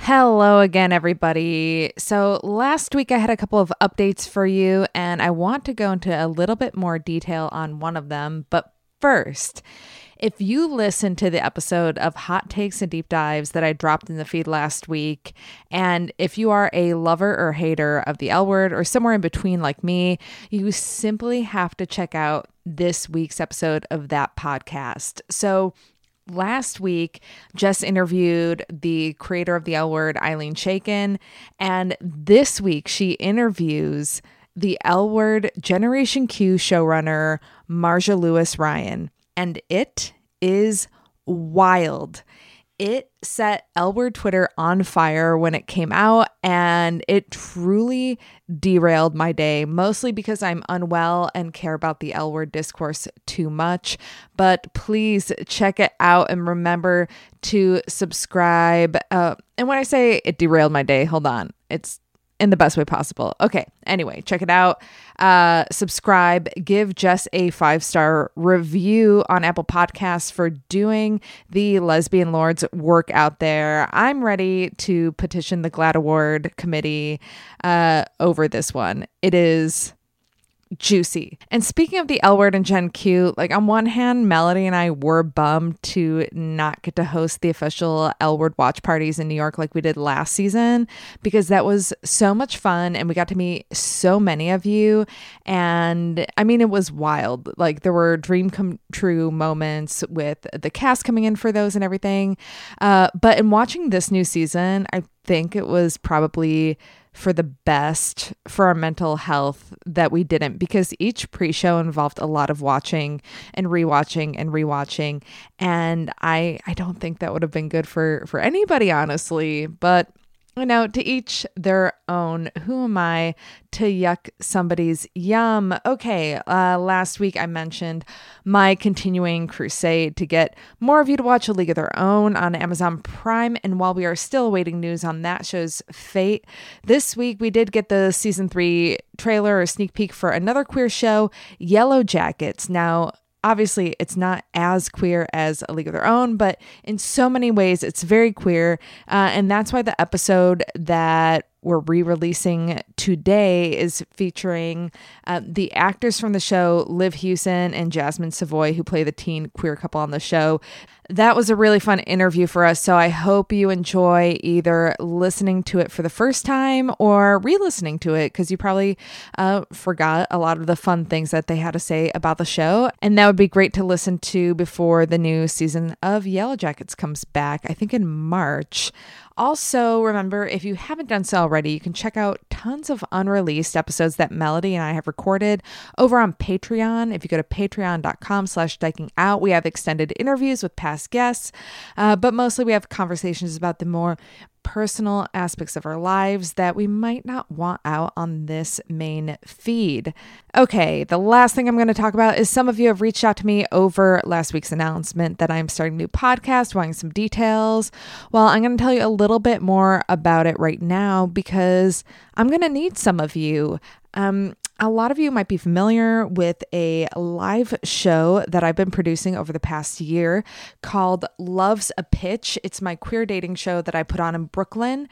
Hello again, everybody. So, last week I had a couple of updates for you, and I want to go into a little bit more detail on one of them. But first, if you listen to the episode of Hot Takes and Deep Dives that I dropped in the feed last week, and if you are a lover or hater of the L word or somewhere in between like me, you simply have to check out this week's episode of that podcast. So, last week Jess interviewed the creator of the L word, Ilene Chaiken, and this week she interviews the L word Generation Q showrunner, Marja Lewis Ryan. And it is wild. It set L word Twitter on fire when it came out, and it truly derailed my day, mostly because I'm unwell and care about the L word discourse too much. But please check it out and remember to subscribe. Uh, and when I say it derailed my day, hold on. It's in the best way possible. Okay. Anyway, check it out. Uh, subscribe. Give Jess a five star review on Apple Podcasts for doing the Lesbian Lords work out there. I'm ready to petition the GLAAD Award committee uh, over this one. It is juicy. And speaking of the L word and Gen Q, like on one hand, Melody and I were bummed to not get to host the official L word watch parties in New York like we did last season because that was so much fun and we got to meet so many of you. And I mean, it was wild. Like there were dream come true moments with the cast coming in for those and everything. Uh, but in watching this new season, I think it was probably for the best for our mental health that we didn't because each pre-show involved a lot of watching and rewatching and rewatching. And I I don't think that would have been good for for anybody honestly but know, to each their own. Who am I to yuck somebody's yum? Okay, uh, last week I mentioned my continuing crusade to get more of you to watch A League of Their Own on Amazon Prime. And while we are still awaiting news on that show's fate, this week we did get the season three trailer or sneak peek for another queer show, Yellowjackets. Now, obviously it's not as queer as a league of their own but in so many ways it's very queer. Uh, and that's why the episode that we're re-releasing today is featuring uh, the actors from the show liv hewson and jasmin savoy who play the teen queer couple on the show that was a really fun interview for us. So I hope you enjoy either listening to it for the first time or re listening to it because you probably uh, forgot a lot of the fun things that they had to say about the show. And that would be great to listen to before the new season of Yellowjackets comes back, I think in March. Also, remember if you haven't done so already, you can check out tons of unreleased episodes that Melody and I have recorded over on Patreon. If you go to patreon.com slash diking out, we have extended interviews with past guests, uh, but mostly we have conversations about the more personal aspects of our lives that we might not want out on this main feed. Okay, the last thing I'm going to talk about is some of you have reached out to me over last week's announcement that I'm starting a new podcast, wanting some details. Well, I'm going to tell you a little bit more about it right now because I'm going to need some of you. Um, a lot of you might be familiar with a live show that I've been producing over the past year called Love's a Pitch. It's my queer dating show that I put on in Brooklyn,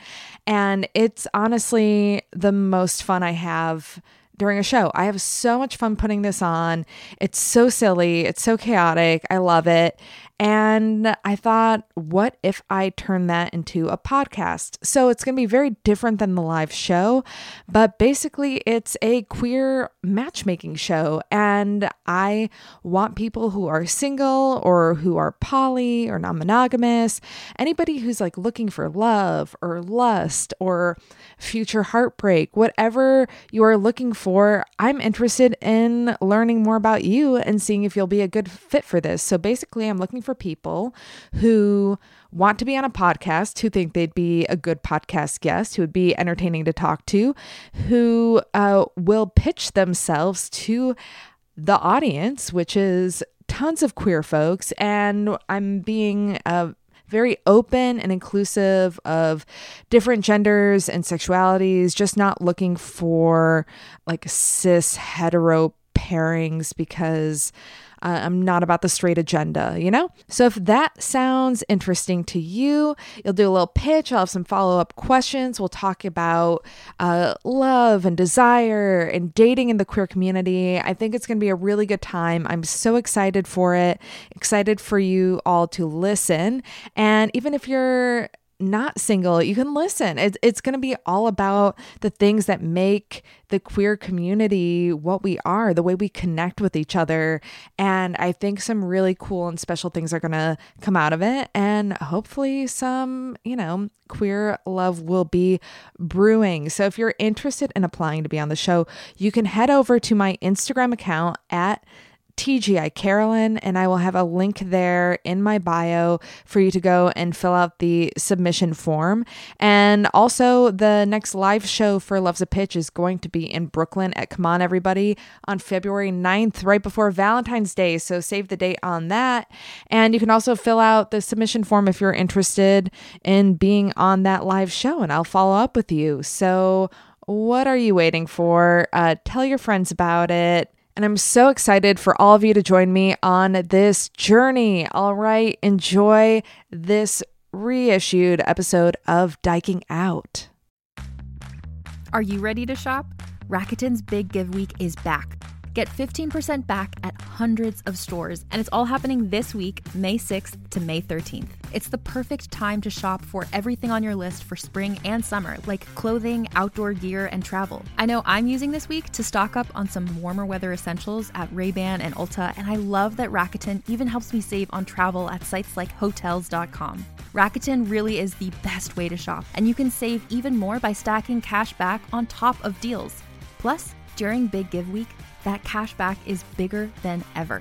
and it's honestly the most fun I have during a show. I have so much fun putting this on. It's so silly, it's so chaotic. I love it. And I thought, what if I turn that into a podcast? So it's going to be very different than the live show, but basically, it's a queer matchmaking show. And I want people who are single or who are poly or non monogamous, anybody who's like looking for love or lust or future heartbreak, whatever you are looking for, I'm interested in learning more about you and seeing if you'll be a good fit for this. So basically, I'm looking for people who want to be on a podcast, who think they'd be a good podcast guest, who would be entertaining to talk to, who uh, will pitch themselves to the audience, which is tons of queer folks. And I'm being uh, very open and inclusive of different genders and sexualities, just not looking for like cis hetero pairings because I'm not about the straight agenda, you know? So if that sounds interesting to you, you'll do a little pitch. I'll have some follow up questions. We'll talk about uh, love and desire and dating in the queer community. I think it's going to be a really good time. I'm so excited for it, excited for you all to listen. And even if you're not single, you can listen. It's, it's going to be all about the things that make the queer community what we are, the way we connect with each other. And I think some really cool and special things are going to come out of it. And hopefully, some, you know, queer love will be brewing. So if you're interested in applying to be on the show, you can head over to my Instagram account at TGI Carolyn, and I will have a link there in my bio for you to go and fill out the submission form. And also, the next live show for Love's a Pitch is going to be in Brooklyn at Come On Everybody on February 9th, right before Valentine's Day. So save the date on that. And you can also fill out the submission form if you're interested in being on that live show, and I'll follow up with you. So, what are you waiting for? Uh, tell your friends about it. And I'm so excited for all of you to join me on this journey. All right, enjoy this reissued episode of Dyking Out. Are you ready to shop? Rakuten's Big Give Week is back. Get 15% back at hundreds of stores, and it's all happening this week, May 6th to May 13th. It's the perfect time to shop for everything on your list for spring and summer, like clothing, outdoor gear, and travel. I know I'm using this week to stock up on some warmer weather essentials at Ray-Ban and Ulta, and I love that Rakuten even helps me save on travel at sites like hotels.com. Rakuten really is the best way to shop, and you can save even more by stacking cash back on top of deals. Plus, during Big Give Week, that cash back is bigger than ever.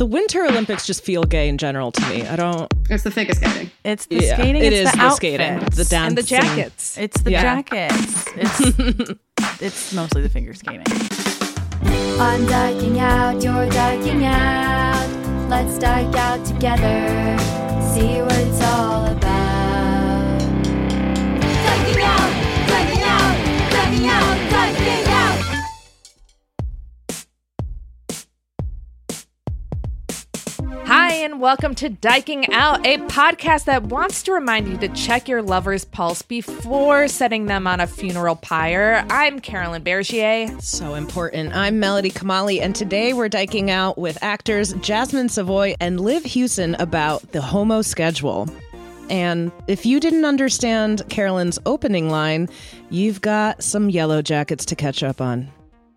The Winter Olympics just feel gay in general to me. I don't. It's the figure skating. It's the Yeah, skating. it it's is the, the skating, outfits. the And the dancing. jackets. It's the Yeah. jackets. It's it's mostly the figure skating. I'm diking out, you're diking out. Let's dike out together, see what it's all Hi, and welcome to Dyking Out, a podcast that wants to remind you to check your lover's pulse before setting them on a funeral pyre. I'm Carolyn Bergier. So important. I'm Melody Kamali, and today we're diking out with actors Jasmin Savoy and Liv Hewson about the homo schedule. And if you didn't understand Carolyn's opening line, you've got some yellow jackets to catch up on.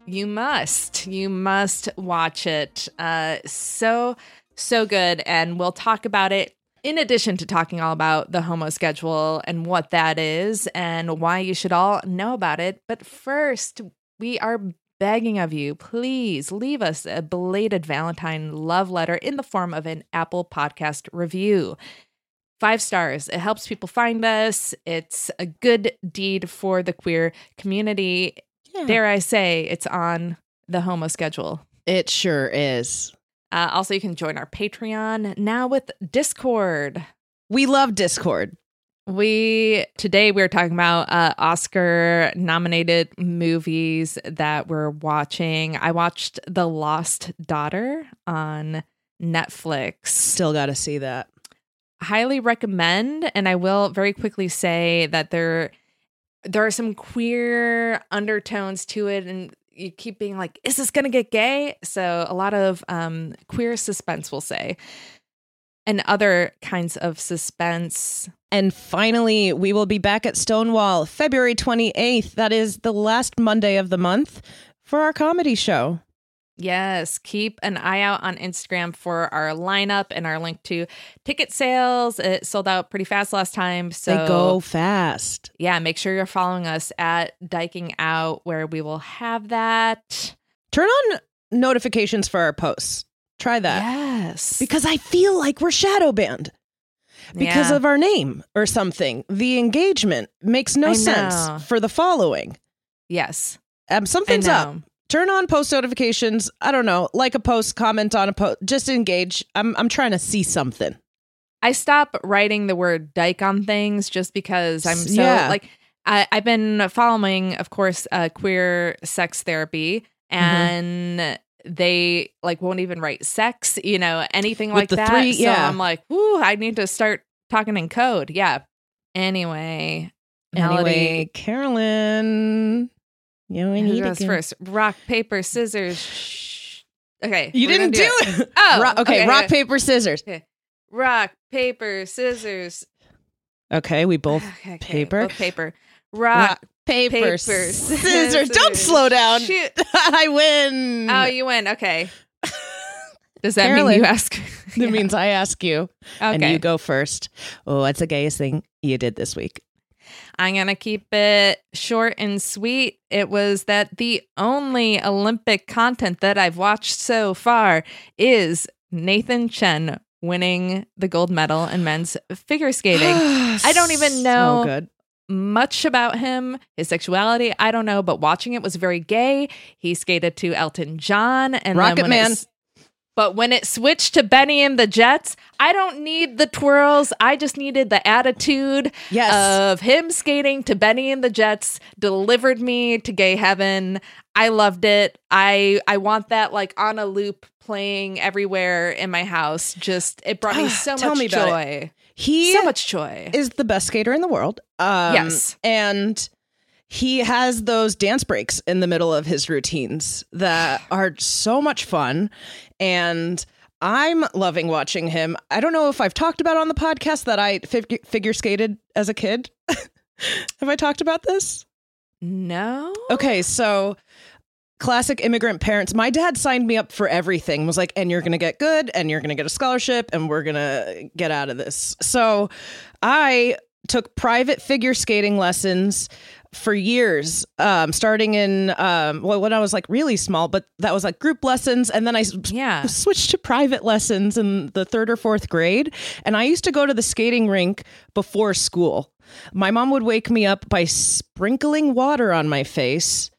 You must, you must watch it. Uh, so, so good. And we'll talk about it in addition to talking all about the homo schedule and what that is and why you should all know about it. But first, we are begging of you, please leave us a belated Valentine love letter in the form of an Apple Podcast review. Five stars. It helps people find us. It's a good deed for the queer community. Dare I say, it's on the homo schedule. It sure is. Uh, also, you can join our Patreon now with Discord. We love Discord. We today we're talking about uh, Oscar nominated movies that we're watching. I watched The Lost Daughter on Netflix. Still got to see that. Highly recommend, and I will very quickly say that there there are some queer undertones to it, and you keep being like, "Is this gonna get gay?" So a lot of um, queer suspense, we'll say, and other kinds of suspense. And finally, we will be back at Stonewall February 28th. That is the last Monday of the month for our comedy show. Yes, keep an eye out on Instagram for our lineup and our link to ticket sales. It sold out pretty fast last time, so they go fast. yeah, make sure you're following us at Dyking Out, where we will have that. Turn on notifications for our posts. Try that. Yes, Because I feel like we're shadow banned because Yeah. of our name or something. The engagement makes no sense for the following. yes, Um, something's up. Turn on post notifications. I don't know, like a post, comment on a post, just engage. I'm I'm trying to see something. I stop writing the word dyke on things just because I'm so Yeah. like I, I've been following, of course, uh, queer sex therapy, Mm-hmm. and they like won't even write sex, you know, anything With like that. three- so. I'm like, ooh, I need to start talking in code. Yeah. Anyway, Melody, Anyway, Carolyn, you know, I who need goes first? Rock, paper, scissors. Shh. Okay, You we're didn't do it. Oh, Ro- okay, okay, rock okay. paper scissors. Rock, paper, scissors. Okay, we both Okay, okay, paper. both paper. Rock, rock paper, paper, scissors. Don't slow down. Shoot. I win. Oh, you win. Okay. Does that Carolyn. mean you ask? That means I ask you, and you go first. Oh, what's the gayest thing you did this week? I'm going to keep it short and sweet. It was that the only Olympic content that I've watched so far is Nathan Chen winning the gold medal in men's figure skating. I don't even know So good. much about him, his sexuality. I don't know, but watching it was very gay. He skated to Elton John and Rocket Man. it's- But when it switched to Benny and the Jets, I don't need the twirls. I just needed the attitude Yes. of him skating to Benny and the Jets delivered me to gay heaven. I loved it. I I want that like on a loop playing everywhere in my house. Just it brought me so Tell much me about it. joy. he So much joy. is the best skater in the world. Um, Yes. and he has those dance breaks in the middle of his routines that are so much fun, and I'm loving watching him. I don't know if I've talked about on the podcast that I fig- figure skated as a kid. Have I talked about this? no. Okay, so classic immigrant parents. My dad signed me up for everything. Was like, and you're gonna get good, and you're gonna get a scholarship, and we're gonna get out of this. So I took private figure skating lessons for years, um, starting in um, well when I was like really small, but that was like group lessons, and then I Yeah. switched to private lessons in the third or fourth grade. And I used to go to the skating rink before school. My mom would wake me up by sprinkling water on my face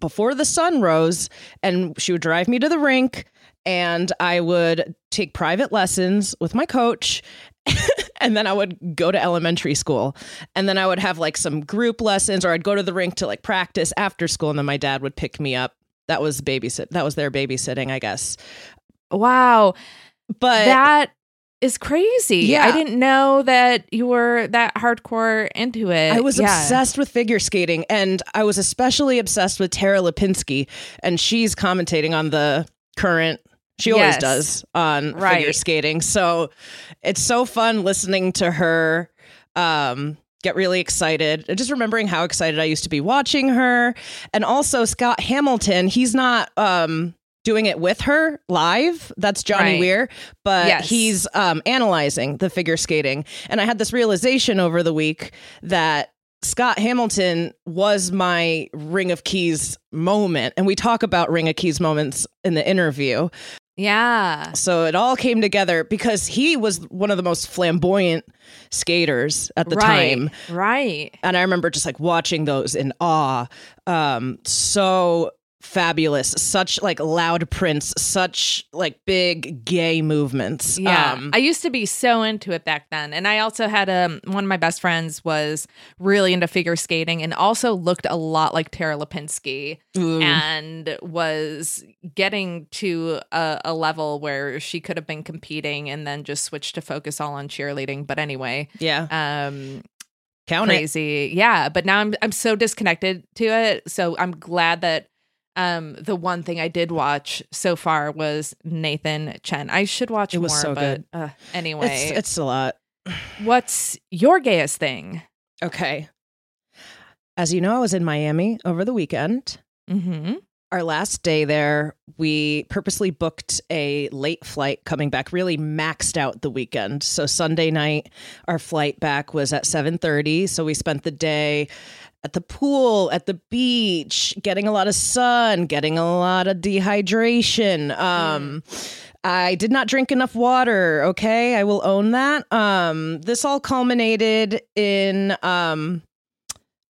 before the sun rose, and she would drive me to the rink. and I would take private lessons with my coach. and then I would go to elementary school. And then I would have like some group lessons or I'd go to the rink to like practice after school and then my dad would pick me up. That was babysit that was their babysitting, I guess. Wow. But that is crazy. Yeah. I didn't know that you were that hardcore into it. I was Yeah. obsessed with figure skating, and I was especially obsessed with Tara Lipinski, and she's commentating on the current. She always Yes. does on figure skating, so it's so fun listening to her. Um, get really excited and just remembering how excited I used to be watching her, and also Scott Hamilton. He's not um doing it with her live. That's Johnny Right. Weir, but Yes. he's um, analyzing the figure skating. And I had this realization over the week that Scott Hamilton was my Ring of Keys moment. And we talk about Ring of Keys moments in the interview. Yeah. So it all came together because he was one of the most flamboyant skaters at the right. time. Right. And I remember just like watching those in awe. Um, so fabulous, such like loud prints, such like big gay movements. Yeah. Um, I used to be so into it back then. And I also had um one of my best friends was really into figure skating and also looked a lot like Tara Lipinski ooh. and was getting to a, a level where she could have been competing and then just switched to focus all on cheerleading. But anyway, yeah. um Count it. crazy. Yeah, but now I'm I'm so disconnected to it. So I'm glad that um the one thing I did watch so far was Nathan Chen. I should watch It was more, so but good. Uh, anyway, It's, it's a lot. what's your gayest thing? Okay. As you know, I was in Miami over the weekend. Mm-hmm. Our last day there, we purposely booked a late flight coming back, really maxed out the weekend. So Sunday night, our flight back was at 7:30, so we spent the day at the pool, at the beach, getting a lot of sun, getting a lot of dehydration. Um I did not drink enough water, okay? I will own that. Um this all culminated in um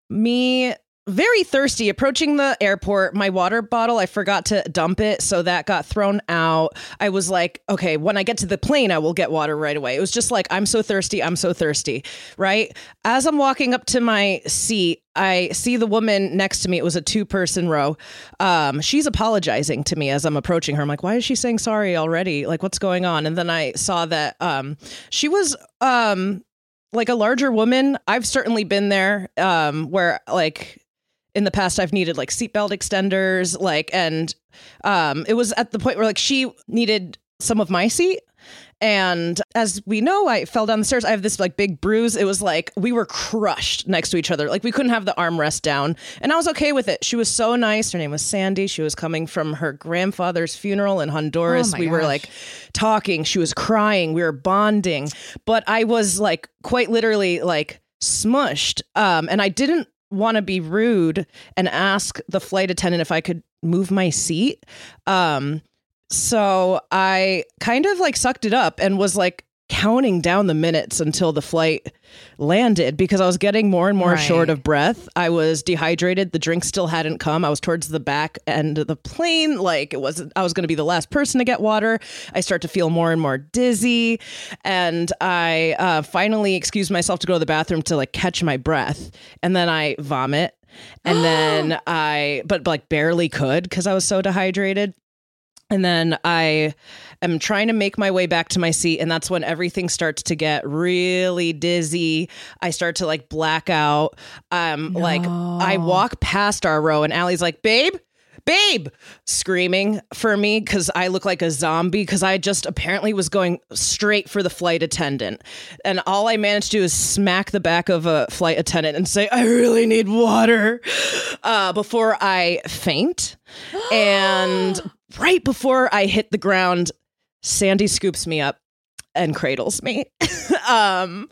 me very thirsty approaching the airport my water bottle i forgot to dump it so that got thrown out. I was like okay when i get to the plane i will get water right away. It was just like i'm so thirsty i'm so thirsty right? As i'm walking up to my seat i see the woman next to me. It was a two person row. Um, she's apologizing to me as i'm approaching her. I'm like why is she saying sorry already? Like what's going on? And then i saw that um, she was um, like a larger woman. I've certainly been there um where like in the past I've needed like seatbelt extenders, like, and um, it was at the point where like she needed some of my seat. And as we know, I fell down the stairs. I have this like big bruise. It was like we were crushed next to each other. Like we couldn't have the armrest down. And I was okay with it. She was so nice. Her name was Sandy. She was coming from her grandfather's funeral in Honduras. Oh we were like talking. She was crying. We were bonding. But I was like quite literally like smushed. Um, and I didn't want to be rude and ask the flight attendant if I could move my seat. Um, so I kind of like sucked it up and was like counting down the minutes until the flight landed because I was getting more and more Right. short of breath. I was dehydrated. The drink still hadn't come. I was towards the back end of the plane. Like it wasn't, I was going to be the last person to get water. I start to feel more and more dizzy. And I uh, finally excuse myself to go to the bathroom to like catch my breath. And then I vomit. And then I, but like barely could because I was so dehydrated. And then I am trying to make my way back to my seat. And that's when everything starts to get really dizzy. I start to like black out. Um, like I walk past our row and Allie's like, babe, babe, screaming for me because I look like a zombie because I just apparently was going straight for the flight attendant. And all I managed to do is smack the back of a flight attendant and say, I really need water uh, before I faint. and right before I hit the ground, Sandy scoops me up and cradles me. um,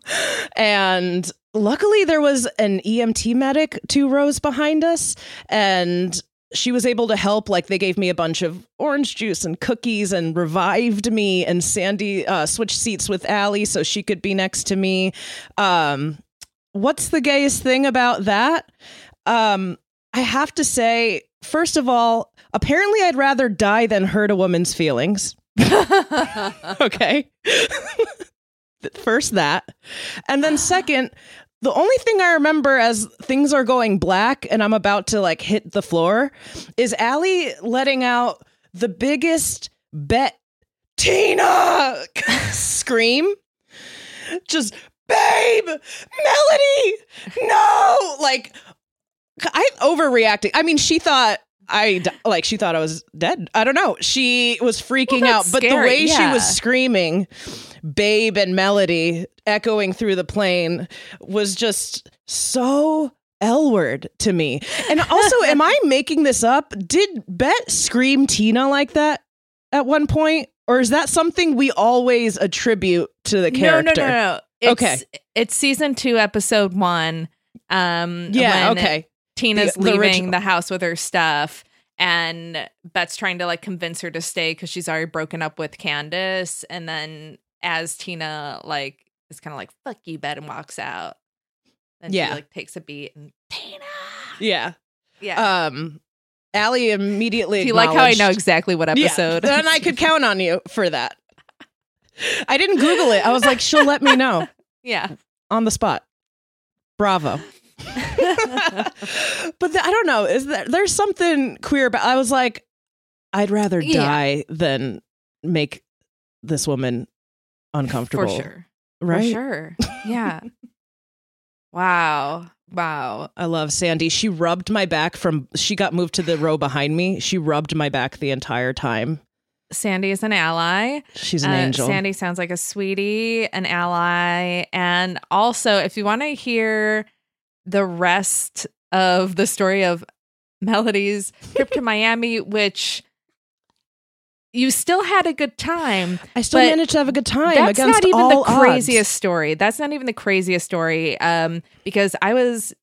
and luckily, there was an EMT medic two rows behind us, and she was able to help. Like, they gave me a bunch of orange juice and cookies and revived me. And Sandy uh, switched seats with Allie so she could be next to me. Um, what's the gayest thing about that? Um, I have to say, first of all, apparently I'd rather die than hurt a woman's feelings. okay. First that. And then second, the only thing I remember as things are going black and I'm about to like hit the floor is Allie letting out the biggest Bette Tina scream. Just babe, Melody, no! Like I overreacting. I mean, she thought I like she thought I was dead. I don't know. She was freaking Well, out, but the scary, way she was screaming, "Babe" and "Melody" echoing through the plane was just so L word to me. And also, am I making this up? Did Bette scream Tina like that at one point, or is that something we always attribute to the character? No, no, no, no. It's, Okay. It's season two, episode one. Um, Yeah, okay. Tina's The- the leaving original. the house with her stuff, and Bette's trying to like convince her to stay because she's already broken up with Candace. And then as Tina like is kind of like "fuck you," Bette, and walks out. and Yeah. she like takes a beat and Tina. Yeah. Yeah. Um, Allie immediately. Do you like how I know exactly what episode? Yeah, then I could count on you for that. I didn't Google it. I was like, she'll let me know yeah. on the spot. Bravo. but the, I don't know. Is there there's something queer about? I was like, I'd rather Yeah. die than make this woman uncomfortable. For sure. right? For sure. Yeah. wow. Wow. I love Sandy. She rubbed my back from. She got moved to the row behind me. She rubbed my back the entire time. Sandy is an ally. She's an Uh, angel. Sandy sounds like a sweetie, an ally. And also, if you want to hear the rest of the story of Melody's trip to Miami, which you still had a good time. I still managed to have a good time That's not even the odds. craziest story. That's not even the craziest story. Um, because I was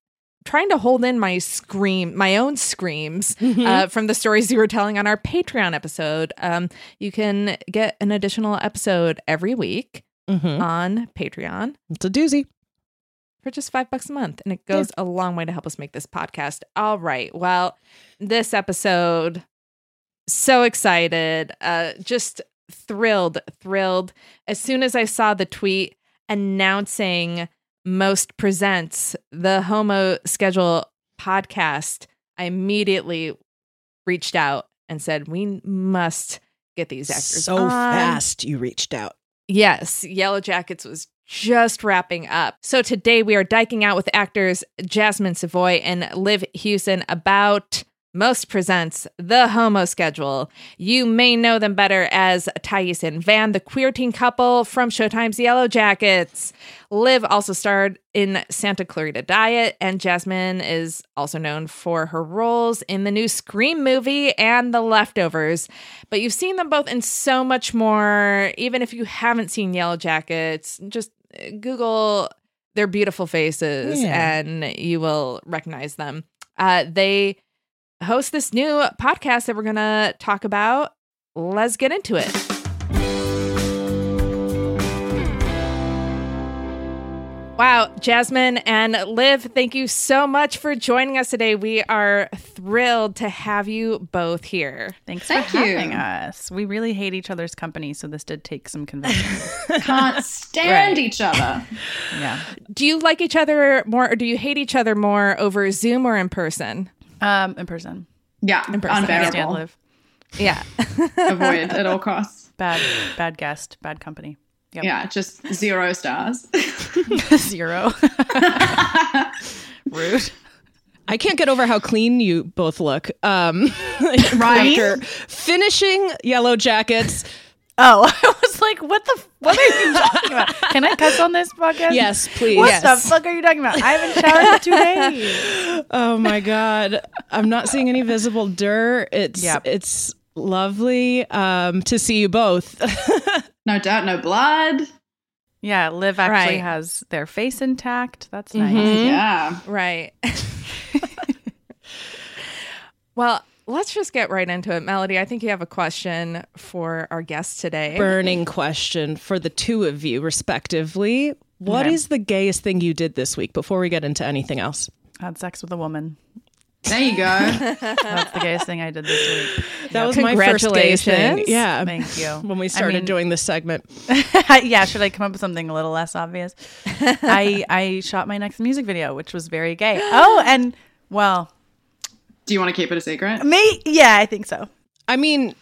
trying to hold in my scream, my own screams Mm-hmm. uh, from the stories you were telling on our Patreon episode. Um, you can get an additional episode every week Mhm. on Patreon It's a doozy. For just five bucks a month, and it goes a long way to help us make this podcast. All right, well, this episode, so excited, uh, just thrilled, thrilled. As soon as I saw the tweet announcing Most Presents the Homo Schedule podcast, I immediately reached out and said, "We must get these actors So on." fast you reached out. Yes, Yellow Jackets was just wrapping up. So today we are diking out with actors Jasmin Savoy and Liv Hewson about Most Presents The Homo Schedule. You may know them better as Thais and Van, the queer teen couple from Showtime's Yellow Jackets. Liv also starred in Santa Clarita Diet, and Jasmin is also known for her roles in the new Scream movie and The Leftovers. But you've seen them both in so much more. Even if you haven't seen Yellow Jackets, just Google their beautiful faces Yeah. and you will recognize them. Uh, they host this new podcast that we're going to talk about. Let's get into it. Wow, Jasmin and Liv, thank you so much for joining us today. We are thrilled to have you both here. Thanks Thank for you. having us. We really hate each other's company, so this did take some convincing. Can't stand Right. each other. yeah. Do you like each other more or do you hate each other more over Zoom or in person? Um, in person. Yeah, in person. Unbearable. live. Yeah. Avoid at all costs. Bad, bad guest, bad company. Yep. Yeah, just zero stars. Zero. Rude. I can't get over how clean you both look. Um, Right? after finishing Yellow Jackets. Oh, I was like, what the? F- what are you talking about? Can I cuss on this podcast? Yes, please. What the fuck are you talking about? I haven't showered in two days. Oh my god, I'm not seeing any visible dirt. It's Yep. it's lovely um, to see you both. No doubt, no blood. Yeah, Liv actually Right. has their face intact. That's Mm-hmm. nice. Yeah. Right. well, let's just get right into it. Melody, I think you have a question for our guest today. Burning question for the two of you, respectively. What is Okay. the gayest thing you did this week? Before we get into anything else, Had sex with a woman. There you go. That's the gayest thing I did this week. That was my first gay thing. Yeah. Thank you. When we I started mean- doing this segment. yeah, should I come up with something a little less obvious? I I shot my next music video, which was very gay. Oh, and well, Do you want to keep it a secret? me, yeah, I think so. I mean,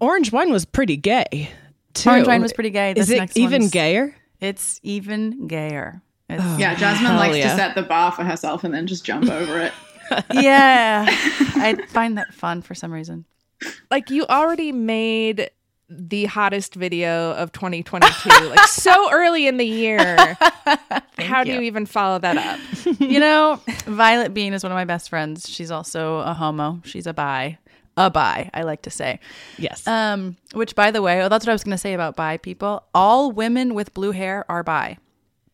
orange wine was pretty gay. Too. Orange wine was pretty gay. Is it next even one's- gayer? It's even gayer. It's, Yeah, Jasmin likes yeah. to set the bar for herself and then just jump over it. Yeah, I find that fun for some reason. like you already made the hottest video of 2022 like so early in the year how do you. you even follow that up you know, Violett Beane is one of my best friends. She's also a homo. She's a bi. A bi, I like to say. Yes. Um, which by the way, oh, that's what I was gonna say about bi people. All women with blue hair are bi.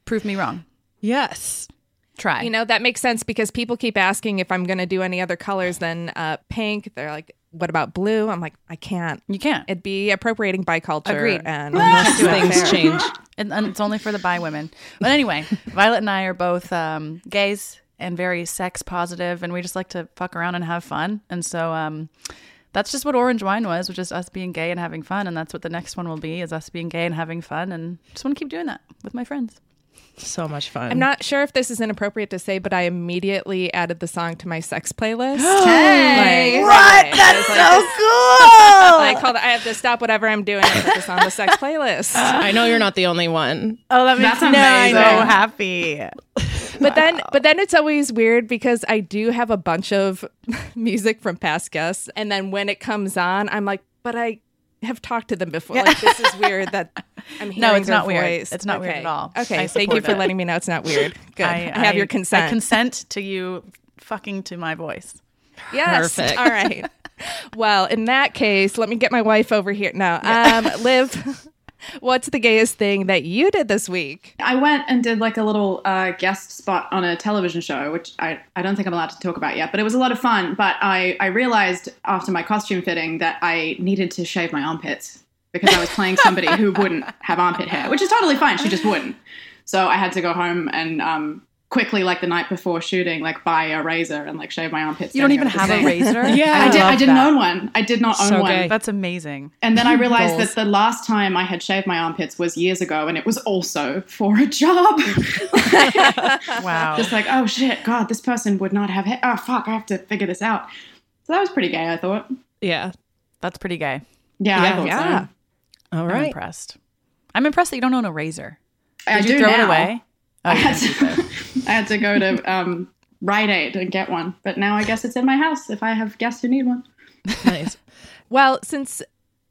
Prove me wrong. yes. Try. you know that makes sense because people keep asking if i'm going to do any other colors than uh, pink they're like what about blue i'm like i can't you can't. it'd be appropriating by culture Agreed. and Unless things change. and, and it's only for the bi women. But anyway, Violett and I are both um, gays and very sex positive, and we just like to fuck around and have fun. And so um, that's just what Orange Wine was, which is us being gay and having fun. And that's what the next one will be: is us being gay and having fun. And just want to keep doing that with my friends. So much fun. i'm not sure if this is inappropriate to say but i immediately added the song to my sex playlist Hey! Like, right away. I was like, cool. I called it. I have to stop whatever I'm doing and put this on the sex playlist. I know you're not the only one. oh, that makes That's me so happy. But then, but then it's always weird because I do have a bunch of music from past guests, and then when it comes on, I'm like, but I have talked to them before. Like this is weird that I'm hearing No, it's their not weird. It's not weird at all. Okay, I thank you for it. letting me know it's not weird. Good. I, have your consent. I consent to you fucking to my voice. Yes. Perfect. All right. Well, in that case, let me get my wife over here. No, um, Liv, what's the gayest thing that you did this week? I went and did like a little uh, guest spot on a television show, which I, I don't think I'm allowed to talk about yet, but it was a lot of fun. But I, I realized after my costume fitting that I needed to shave my armpits because I was playing somebody who wouldn't have armpit hair, which is totally fine. She just wouldn't. So I had to go home and um, quickly, like the night before shooting, like buy a razor and like shave my armpits. You don't even have a razor. Yeah. I, did i didn't that. own one. I did not own So one. That's amazing. And then I realized Goals. that the last time I had shaved my armpits was years ago, and it was also for a job. Wow. Just like, oh shit, God, this person would not have. Ha- oh fuck, I have to figure this out. So that was pretty gay, I thought. Yeah. That's pretty gay. Yeah, Yeah, I thought yeah. so. All I'm impressed. I'm impressed that you don't own a razor. I Did do you throw now. it away? Oh, I had, didn't keep it. to, I had to go to um, Rite Aid and get one, but now I guess it's in my house if I have guests who need one. Nice. Well, since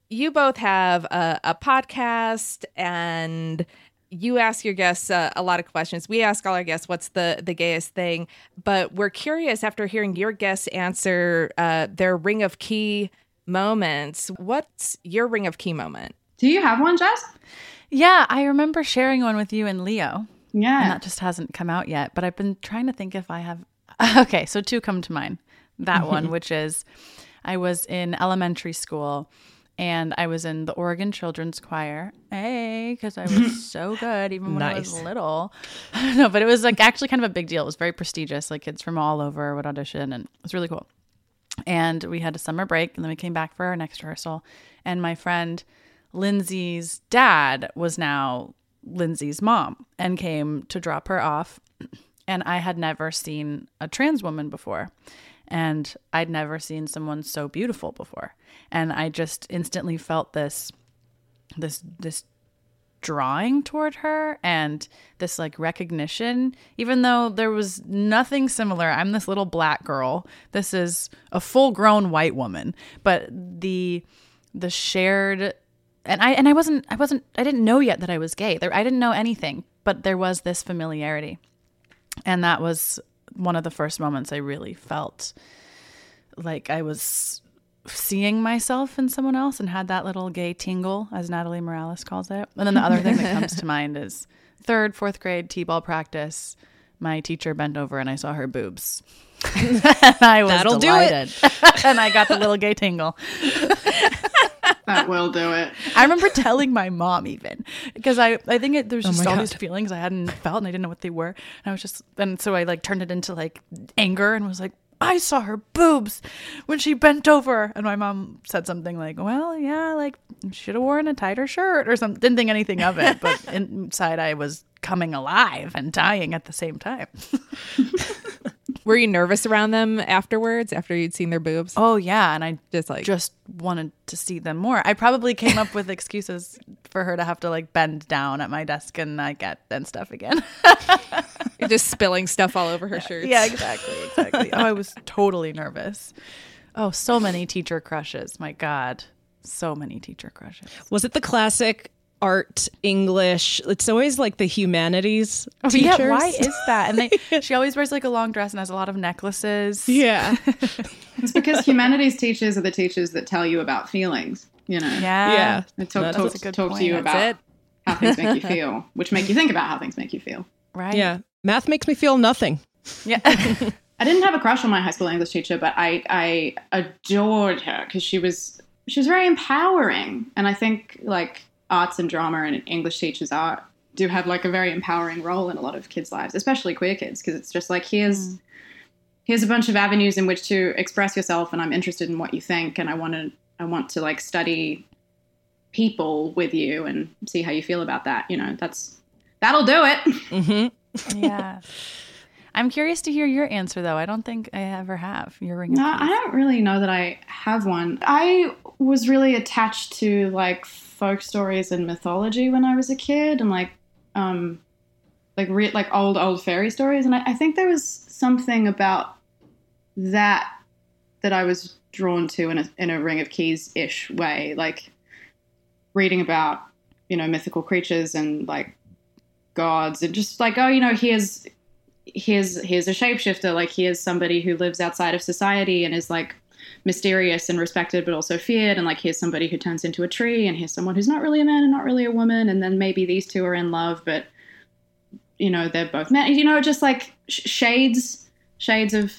you both have a, a podcast and you ask your guests uh, a lot of questions, we ask all our guests what's the the gayest thing. But we're curious after hearing your guests answer uh, their ring of key moments. What's your ring of key moment? Do you have one, Jess? Yeah, I remember sharing one with you and Leo, and Yeah. that just hasn't come out yet. But I've been trying to think if I have. Okay, so two come to mind. That one, which is I was in elementary school and I was in the Oregon Children's Choir. Hey, because I was so good even when I was little. I don't know, but it was like actually kind of a big deal. It was very prestigious. Like kids from all over would audition, and it was really cool. And we had a summer break, and then we came back for our next rehearsal. And my friend Lindsay's dad was now Lindsay's mom and came to drop her off. And I had never seen a trans woman before. And I'd never seen someone so beautiful before. And I just instantly felt this this this drawing toward her and this like recognition even though there was nothing similar i'm this little black girl this is a full grown white woman but the the shared and i and i wasn't i wasn't i didn't know yet that i was gay there i didn't know anything but there was this familiarity and that was one of the first moments i really felt like i was seeing myself in someone else and had that little gay tingle, as Natalie Morales calls it. And then the other thing that comes to mind is third, fourth grade t ball practice. My teacher bent over and I saw her boobs. and I was That'll do it. delighted. and I got the little gay tingle. That will do it. I remember telling my mom even because I, I think it, there's Oh just my all God. these feelings I hadn't felt and I didn't know what they were. And I was just, and so I like turned it into like anger and was like, I saw her boobs when she bent over. And my mom said something like, well, yeah, like should have worn a tighter shirt or something. Didn't think anything of it. But inside I was coming alive and dying at the same time. Were you nervous around them afterwards after you'd seen their boobs? Oh, yeah. And I Just like just wanted to see them more. I probably came up with excuses for her to have to like bend down at my desk and like get and stuff again. you're just spilling stuff all over her shirts. yeah, exactly, exactly. oh, I was totally nervous. Oh, so many teacher crushes. My God, so many teacher crushes. Was it the classic art English? It's always like the humanities Oh, teachers. yeah, why is that? And they, she always wears like a long dress and has a lot of necklaces. yeah. It's because humanities teachers are the teachers that tell you about feelings. You know, yeah, Yeah. They talk, That's talk, a good talk to you That's about it. how things make you feel, which make you think about how things make you feel. right. Yeah. Math makes me feel nothing. yeah. I didn't have a crush on my high school English teacher, but I I adored her because she was she was very empowering, and I think like arts and drama and English teachers are do have like a very empowering role in a lot of kids' lives, especially queer kids, because it's just like here's here's a bunch of avenues in which to express yourself, and I'm interested in what you think, and I want to I want to like study people with you and see how you feel about that. You know, that's that'll do it. Mm-hmm. yeah. I'm curious to hear your answer though. I don't think I ever have your ring. No, I don't really know that I have one. I was really attached to like folk stories and mythology when I was a kid, and like, um, like re- like old old fairy stories, and I, I think there was something about that that I was drawn to in a in a Ring of Keys ish way, like reading about you know mythical creatures and like gods, and just like oh you know here's here's here's a shapeshifter. Like here's somebody who lives outside of society and is like mysterious and respected but also feared and like here's somebody who turns into a tree and here's someone who's not really a man and not really a woman and then maybe these two are in love but you know they're both men you know just like sh- shades shades of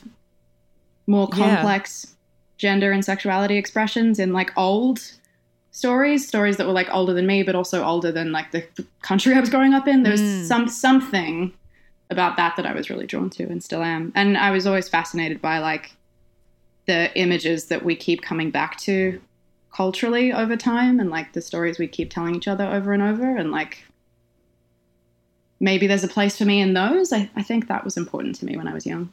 more Yeah. complex gender and sexuality expressions in like old stories stories that were like older than me but also older than like the country i was growing up in there was Mm. some something about that that I was really drawn to and still am. And I was always fascinated by like the images that we keep coming back to culturally over time and like the stories we keep telling each other over and over and like maybe there's a place for me in those. I, I think that was important to me when I was young.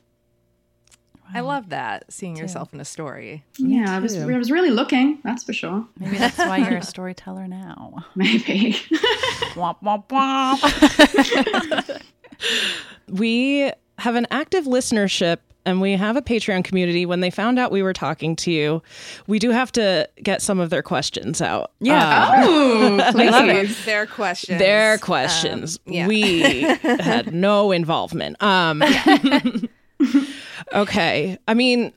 I love that seeing yourself in a story. yeah, I was. I was really looking, that's for sure. Maybe that's why you're a storyteller now. Maybe. womp womp womp. We have an active listenership and we have a Patreon community. When they found out we were talking to you, we do have to get some of their questions out. Yeah. Uh, oh, I love please. it. Their questions. their questions. Um, yeah. We had no involvement. Um, okay. I mean,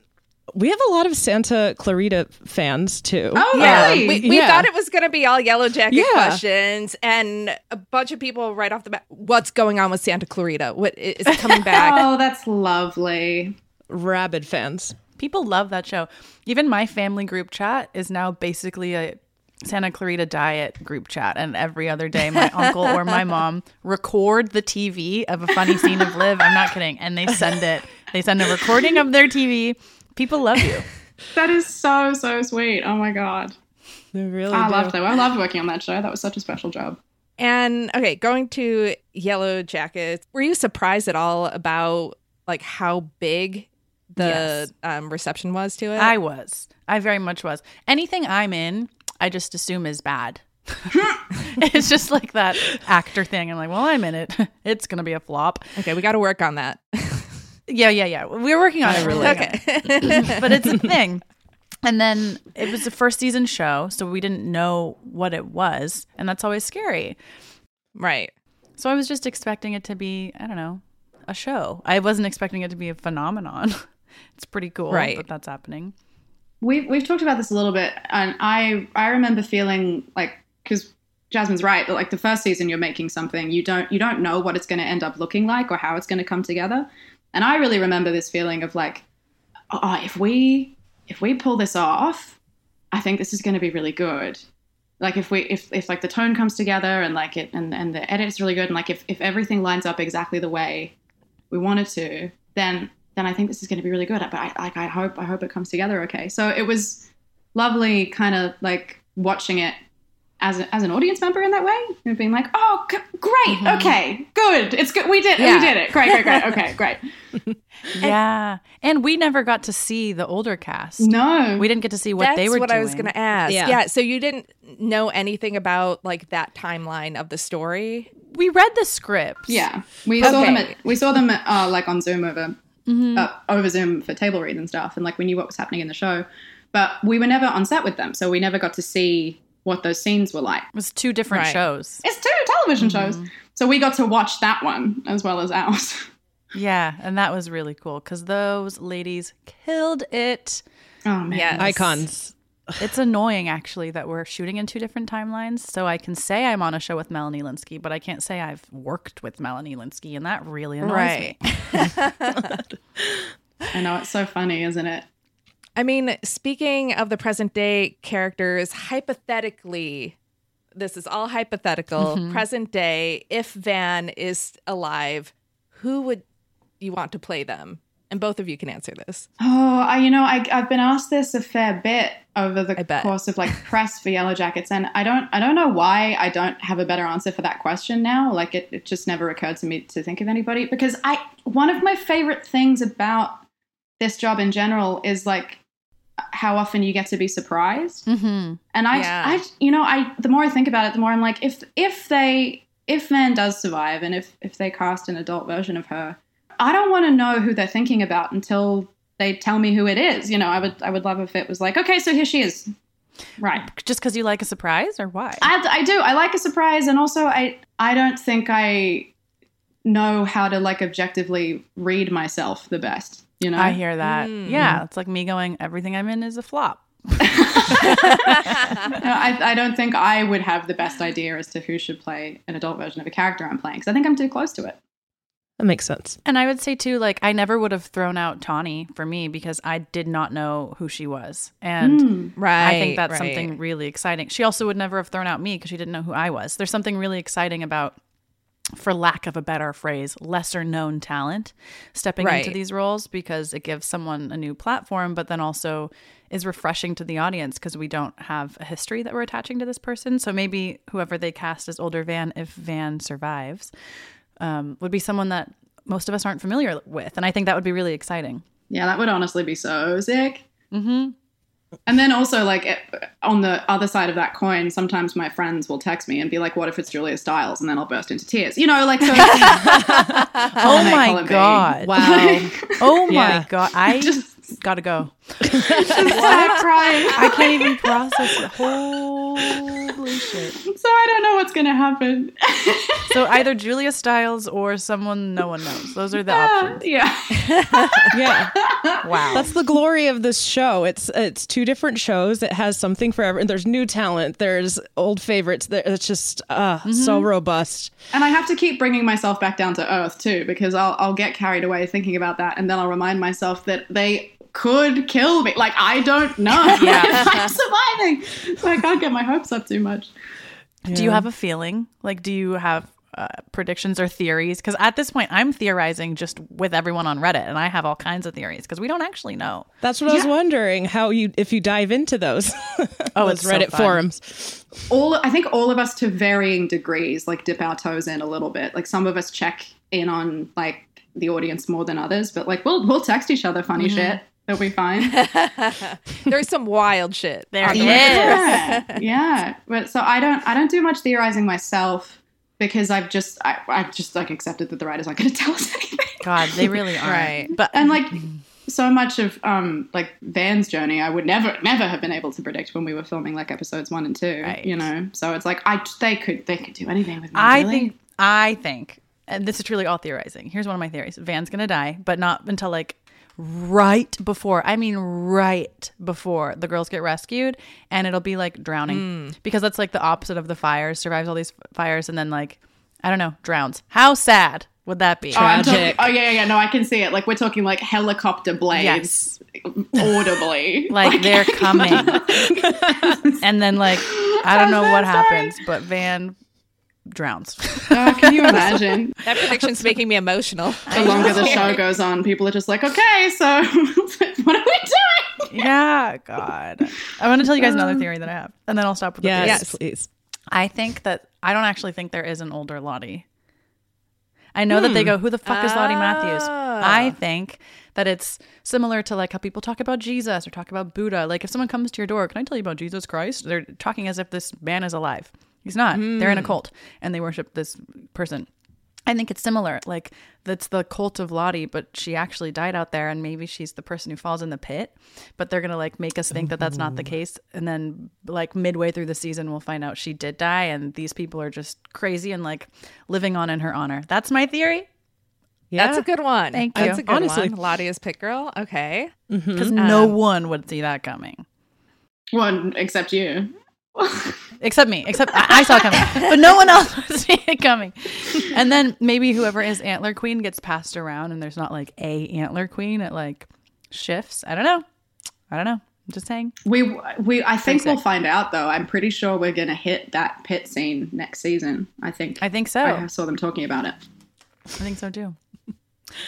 we have a lot of Santa Clarita fans too. Oh, Yeah, really? we, we Yeah. thought it was going to be all Yellowjacket Yeah. questions, and a bunch of people right off the bat. What's going on with Santa Clarita? What is it coming back? oh, that's lovely. Rabid fans. People love that show. Even my family group chat is now basically a Santa Clarita Diet group chat. And every other day, my uncle or my mom record the TV of a funny scene of Liv. I'm not kidding. And they send it. They send a recording of their TV. People love you. That is so, so sweet. Oh my God. They really I do. loved it. I loved working on that show. That was such a special job. And okay, going to Yellowjackets, were you surprised at all about like how big the Yes. um, reception was to it? I was. I very much was. Anything I'm in, I just assume is bad. it's just like that actor thing. I'm like, well, I'm in it. It's going to be a flop. okay, we got to work on that. Yeah, yeah, yeah. We're working on it. Really. okay. but it's a thing. And then it was the first season show, so we didn't know what it was, and that's always scary. right. So I was just expecting it to be, I don't know, a show. I wasn't expecting it to be a phenomenon. it's pretty cool Right. that that's happening. We've we've talked about this a little bit, and I I remember feeling like because Jasmin's right, but like the first season you're making something you don't you don't know what it's going to end up looking like or how it's going to come together, and I really remember this feeling of like, oh, if we if we pull this off, I think this is going to be really good. Like if we if if like the tone comes together and like it and and the edit is really good and like if if everything lines up exactly the way we wanted to, then then I think this is going to be really good. But I like I hope I hope it comes together okay. So it was lovely, kind of like watching it as, a, as an audience member in that way, and being like, "Oh, g- great, okay, good, it's good, we did, Yeah. we did it, great, great, great, okay, great." yeah. And we never got to see the older cast. No, We didn't get to see what That's they were. That's what doing. I was going to ask. Yeah. Yeah. So you didn't know anything about like that timeline of the story? We read the scripts. Yeah, we saw them. At, we saw them at, uh, like on Zoom over uh, over Zoom for table reads and stuff, and like we knew what was happening in the show, but we were never on set with them, so we never got to see what those scenes were like. It was two different Right. shows. It's two television mm-hmm. shows, so we got to watch that one as well as ours. Yeah, and that was really cool because those ladies killed it. Oh man, Yes. Icons. It's annoying actually that we're shooting in two different timelines. So I can say I'm on a show with Melanie Lynskey, but I can't say I've worked with Melanie Lynskey, and that really annoys Right. me. I know it's so funny, isn't it? I mean, speaking of the present day characters, hypothetically, this is all hypothetical. Mm-hmm. Present day, if Van is alive, who would you want to play them? And both of you can answer this. Oh, I, you know, I, I've been asked this a fair bit over the course of like press for Yellowjackets, and I don't, I don't know why I don't have a better answer for that question now. Like, it, it just never occurred to me to think of anybody because I, one of my favorite things about this job in general is like how often you get to be surprised. Mm-hmm. And I, Yeah. I, you know, I the more I think about it, the more I'm like, if if they if Van does survive, and if if they cast an adult version of her, I don't want to know who they're thinking about until they tell me who it is. You know, I would I would love if it was like, okay, so here she is, right? Just because you like a surprise, or why? I, I do. I like a surprise, and also I I don't think I know how to like objectively read myself the best. You know, I hear that. Mm. Yeah, it's like me going, everything I'm in is a flop. No, I, I don't think I would have the best idea as to who should play an adult version of a character I'm playing because I think I'm too close to it. That makes sense. And I would say too, like I never would have thrown out Tawny for me because I did not know who she was, and Hmm. Right. I think that's something really exciting. She also would never have thrown out me because she didn't know who I was. There's something really exciting about, for lack of a better phrase, lesser known talent stepping into these roles because it gives someone a new platform, but then also is refreshing to the audience because we don't have a history that we're attaching to this person. So maybe whoever they cast as older Van, if Van survives, um, would be someone that most of us aren't familiar with. And I think that would be really exciting. Yeah, that would honestly be so sick. Mm-hmm. And then also, like eh, on the other side of that coin, sometimes my friends will text me and be like, "What if it's Julia Stiles?" And then I'll burst into tears. You know, like so. Oh my god! Wow. Oh my Yeah. god! I Just- gotta go. Stop crying. I can't even process it. Holy shit! So I don't know what's gonna happen. So either Julia Stiles or someone no one knows. Those are the Uh, options. yeah. Yeah. Wow. That's the glory of this show. It's it's two different shows. It has something for everyone. There's new talent. There's old favorites. There, it's just uh, so robust. And I have to keep bringing myself back down to earth too, because I'll I'll get carried away thinking about that, and then I'll remind myself that they could kill me. Like I don't know Yeah. if I'm surviving, so I can't get my hopes up too much. Do you have a feeling? Like, do you have uh, predictions or theories? Because at this point, I'm theorizing just with everyone on Reddit, and I have all kinds of theories because we don't actually know. That's what I was wondering. How you if you dive into those Oh, those it's Reddit fun. forums. all I think all of us to varying degrees like dip our toes in a little bit. Like some of us check in on like the audience more than others, but like we'll we'll text each other funny shit. It'll be fine. There's some wild shit. There on it the is. Reddit. yeah, yeah. But so I don't I don't do much theorizing myself because I've just I, I've just like accepted that the writers aren't going to tell us anything. God, they really aren't. Right. But And like so much of um like Van's journey, I would never never have been able to predict when we were filming like episodes one and two. Right. You know, so it's like I they could they could do anything with me. I really. think I think, and this is truly all theorizing. Here's one of my theories: Van's gonna die, but not until like right before. I mean, right before the girls get rescued, and it'll be like drowning hmm. because that's like the opposite of the fires. Survives all these fires, and then like I don't know, drowns. How sad would that be? Oh, I'm talking- Tragic. oh yeah, yeah, yeah. No, I can see it. Like we're talking like helicopter blades, audibly. like they're coming, and then like I don't know what happens, but Van drowns. Oh, can you imagine? That prediction's making me emotional. the longer the show goes on, people are just like, okay, so what are we doing? yeah, God. I want to tell you guys another theory that I have, and then I'll stop with the Yes, please. I think that I don't actually think there is an older Lottie. I know that they hmm. go, "Who the fuck is Lottie Matthews?" Ah. I think that it's similar to like how people talk about Jesus or talk about Buddha. Like if someone comes to your door, "Can I tell you about Jesus Christ?" They're talking as if this man is alive. He's not. They're in a hmm. cult and they worship this person. I think it's similar. Like that's the cult of Lottie, but she actually died out there, and maybe she's the person who falls in the pit. But they're gonna like make us think that that's not the mm-hmm. case, and then like midway through the season, we'll find out she did die, and these people are just crazy and like living on in her honor. That's my theory. Yeah. That's a good one. Thank you. That's a good Honestly. one. Lottie is Pit Girl. Okay. Mm-hmm. Because um, no one would see that coming. One except you. Except me. Except I, I saw it coming, but no one else would see it coming. And then maybe whoever is Antler Queen gets passed around, and there's not like a Antler Queen. It like shifts. I don't know. I don't know. I'm just saying. We we I think Pretty we'll find out though. I'm pretty sure we're gonna hit that pit scene next season. I think. I think so. I saw them talking about it. I think so too.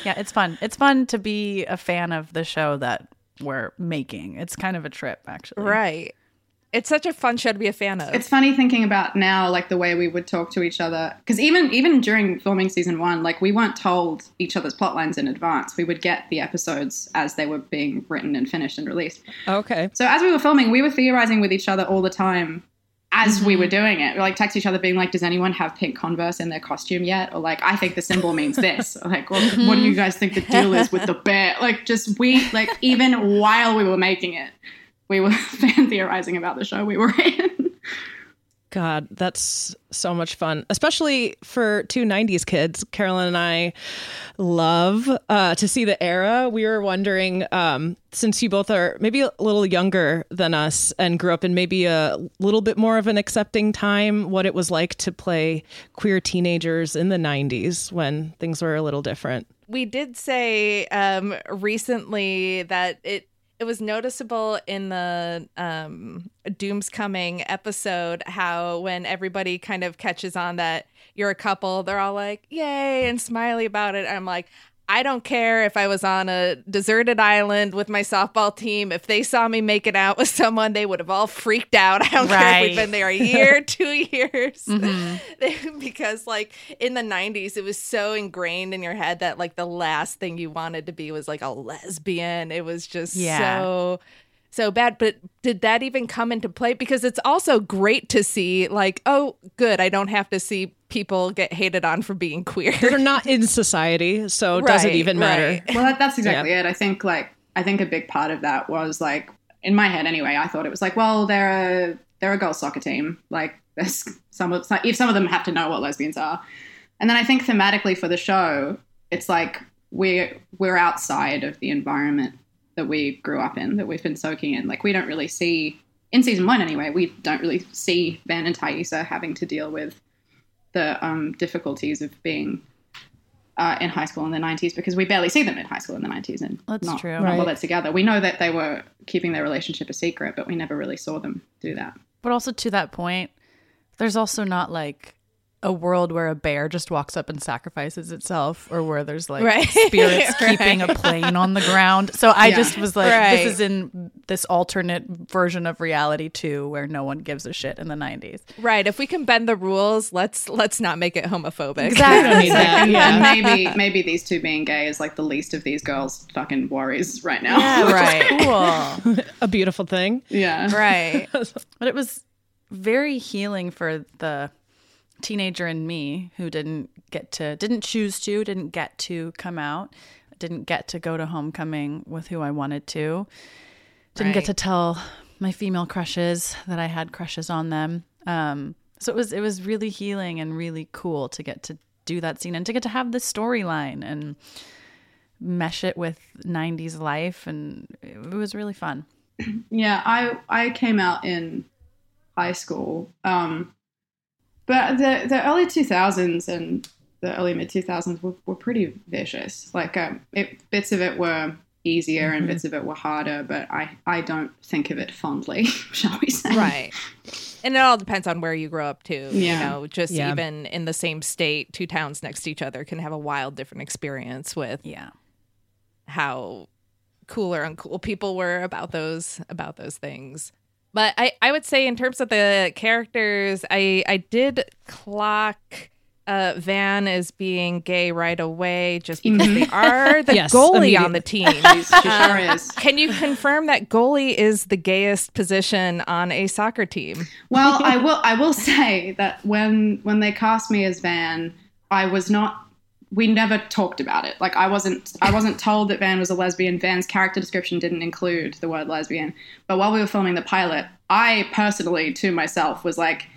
Yeah, it's fun. It's fun to be a fan of the show that we're making. It's kind of a trip, actually. Right. It's such a fun show to be a fan of. It's funny thinking about now, like the way we would talk to each other. Because even even during filming season one, like we weren't told each other's plot lines in advance. We would get the episodes as they were being written and finished and released. Okay. So as we were filming, we were theorizing with each other all the time as we mm-hmm. were doing it. We like text each other being like, does anyone have pink Converse in their costume yet? Or like, I think the symbol means this. Or like, well, mm-hmm. what do you guys think the deal is with the bear? Like just we like even while we were making it, we were fan theorizing about the show we were in. God, that's so much fun, especially for two 90s kids. Carolyn and I love uh, to see the era. We were wondering, um, since you both are maybe a little younger than us and grew up in maybe a little bit more of an accepting time, what it was like to play queer teenagers in the 90s when things were a little different. we did say um, recently that it it was noticeable in the um, Doomcoming episode how when everybody kind of catches on that you're a couple, they're all like, "Yay!" and smiley about it. I'm like. I don't care if I was on a deserted island with my softball team. If they saw me making out with someone, they would have all freaked out. I don't care if we've been there a year, two years. Mm-hmm. because, like, in the 90s, it was so ingrained in your head that, like, the last thing you wanted to be was like a lesbian. It was just Yeah. so. So bad, but did that even come into play? Because it's also great to see, like, oh, good, I don't have to see people get hated on for being queer. They're not in society, so does it even matter? right. Well, that, that's exactly it. I think like I think a big part of that was like in my head anyway. I thought it was like, well, they're a they're a girls soccer team. Like there's some of if some of them have to know what lesbians are, and then I think thematically for the show, it's like we're we're outside of the environment that we grew up in, that we've been soaking in. Like we don't really see in season one anyway. We don't really see Van and Taissa having to deal with the um, difficulties of being uh, in high school in the 90s because we barely see them in high school in the 90s and That's not, true. not Right. while they're together. We know that they were keeping their relationship a secret, but we never really saw them do that. But also to that point, there's also not like a world where a bear just walks up and sacrifices itself or where there's like Right. spirits keeping a plane on the ground. So I Yeah. just was like Right. this is in this alternate version of reality too where no one gives a shit in the 90s. right. If we can bend the rules, let's let's not make it homophobic. don't need that. Yeah. and maybe maybe these two being gay is like the least of these girls' fucking worries right now. right. Cool. A beautiful thing. yeah. right. But it was very healing for the teenager in me who didn't get to, didn't choose to, didn't get to come out, didn't get to go to homecoming with who I wanted to, didn't get to tell my female crushes that I had crushes on them. Um, so it was it was really healing and really cool to get to do that scene and to get to have this storyline and mesh it with 90s life and it was really fun. Yeah, I I came out in high school, um, but the the early two thousands and the early mid two thousands were, were pretty vicious. Like um, it, bits of it were easier Mm-hmm. and bits of it were harder, but I, I don't think of it fondly, shall we say. right and it all depends on where you grow up too you Yeah. know just Yeah. even in the same state two towns next to each other can have a wild different experience with Yeah. how cool or uncool people were about those about those things but i i would say in terms of the characters i i did clock uh van as being gay right away just because they are the Yes, goalie on the team She sure is. can you confirm that goalie is the gayest position on a soccer team Well, I will. I will say that when when they cast me as Van, I was not. We never talked about it. Like I wasn't. I wasn't told that Van was a lesbian. Van's character description didn't include the word lesbian. But while we were filming the pilot, I personally, to myself, was like,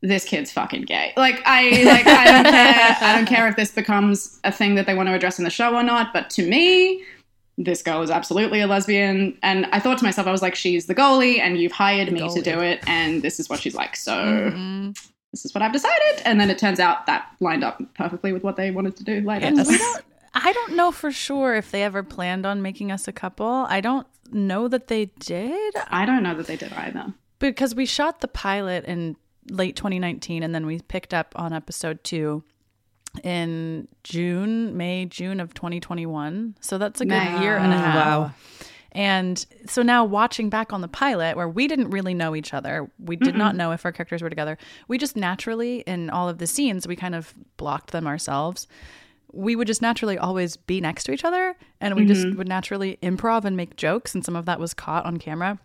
"This kid's fucking gay." Like I like. I don't care. I don't care if this becomes a thing that they want to address in the show or not. But to me, this girl is absolutely a lesbian. And I thought to myself, I was like, she's the goalie, and you've hired me to do it, and this is what she's like. So mm-hmm. This is what I've decided. And then it turns out that lined up perfectly with what they wanted to do later. And we don't. I don't know for sure if they ever planned on making us a couple. I don't know that they did I don't know that they did either. because we shot the pilot in late 2019 and then we picked up on episode two in June, May, June of 2021. So that's a good May. year and a half. wow. And so now watching back on the pilot where we didn't really know each other, we did not know if our characters were together. We just naturally in all of the scenes, we kind of blocked them ourselves. We would just naturally always be next to each other and we just mm-hmm. would naturally improv and make jokes and some of that was caught on camera.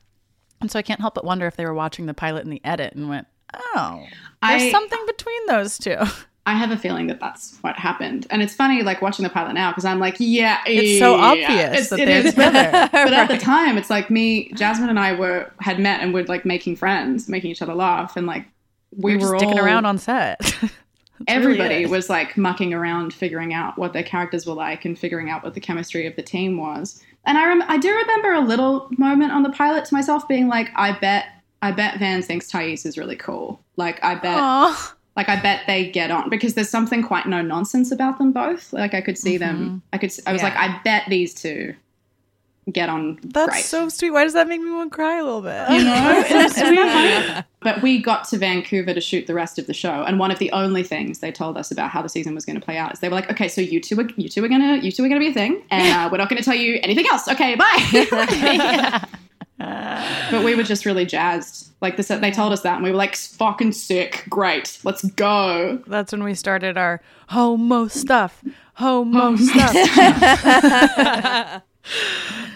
And so I can't help but wonder if they were watching the pilot in the edit and went, "Oh, there's I- something between those two. I have a feeling that that's what happened. And it's funny, like watching the pilot now, because I'm like, yeah, It's so yeah. obvious that it is. but at the time, it's like me, Jasmin, and I were had met and were like making friends, making each other laugh, and like we We were were just sticking all- around on set. everybody it. was like mucking around figuring out what their characters were like and figuring out what the chemistry of the team was and i rem- i do remember a little moment on the pilot to myself being like i bet i bet van thinks Taissa is really cool like i bet Aw. Like i bet they get on because there's something quite no nonsense about them both like i could see them i could I was Yeah. like i bet these two get on That's great. so sweet. Why does that make me want to cry a little bit? you know Isn't- isn't that funny? but we got to vancouver to shoot the rest of the show and one of the only things they told us about how the season was going to play out is they were like okay so you two are you two are gonna you two are gonna be a thing and uh, we're not going to tell you anything else okay bye but we were just really jazzed like this they told us that and we were like fucking sick great let's go That's when we started our homo stuff. Homo stuff.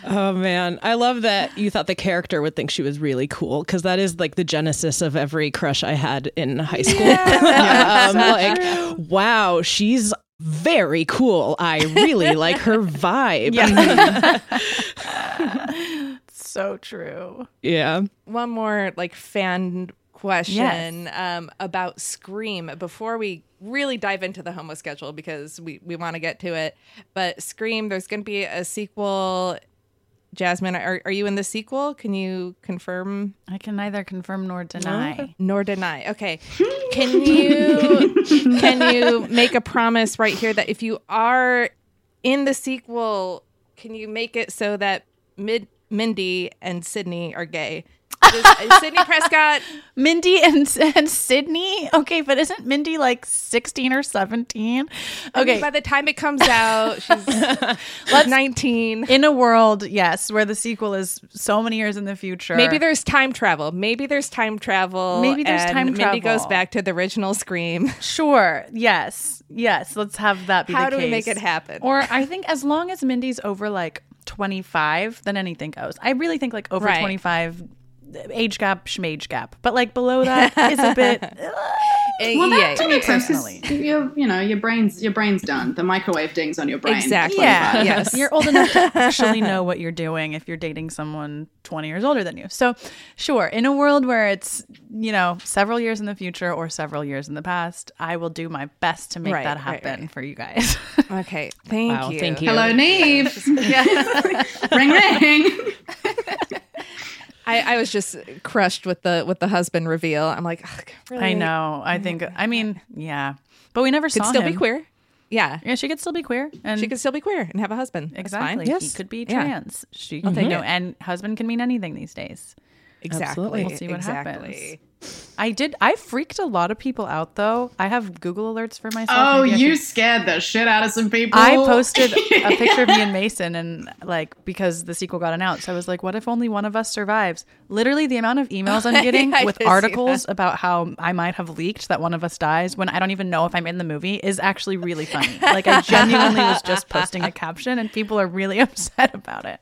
Oh man, I love that you thought the character would think she was really cool because that is like the genesis of every crush I had in high school. um, like, wow, she's very cool. I really like her vibe. So true. yeah. one more like fan question um, about Scream before we really dive into the homo schedule because we, we want to get to it. But Scream, there's going to be a sequel. Jasmin, are, are you in the sequel? Can you confirm I can neither confirm nor deny. nor deny? Okay. Can you can you make a promise right here that if you are in the sequel, can you make it so that Mid Mindy and Sidney are gay? Does, uh, Sidney Prescott Mindy and, and Sidney? Okay, but isn't Mindy like 16 or 17? Okay. By the time it comes out, she's 19. in a world, yes, where the sequel is so many years in the future. Maybe there's time travel. Maybe there's time travel. Maybe there's and time Mindy goes back to the original Scream. Sure. Yes. Yes. Let's have that be How the do we make it happen? Or I think as long as Mindy's over like 25, then anything goes. I really think like over Right. 25 age gap, schmage gap. But like below that is a bit eh, well that to me personally your you know your brain's your brain's done the microwave dings on your brain Exactly. Yeah, Yes. You're old enough to actually know what you're doing if you're dating someone 20 years older than you. So, sure, in a world where it's, you know, several years in the future or several years in the past, I will do my best to make Right, that right, happen right. for you guys. Okay. Thank Wow, you. thank you. hello neve ring ring I, I was just crushed with the with the husband reveal. I'm like, really? I know. I think, I mean, yeah. But we never saw. Could saw still him. be queer. Yeah. Yeah, she could still be queer, and She could still be queer and have a husband. Exactly. He Yes. could be Yeah. trans. She, I'll take you know, and husband can mean anything these days. Exactly. Absolutely. We'll see what exactly. I did. I freaked a lot of people out though. I have Google alerts for myself. Oh, you scared the shit out of some people. I posted a picture of me and Mason, and like because the sequel got announced, I was like, "What if only one of us survives?" Literally, the amount of emails I'm getting with articles about how I might have leaked that one of us dies when I don't even know if I'm in the movie is actually really funny. like I genuinely was just posting a caption, and people are really upset about it.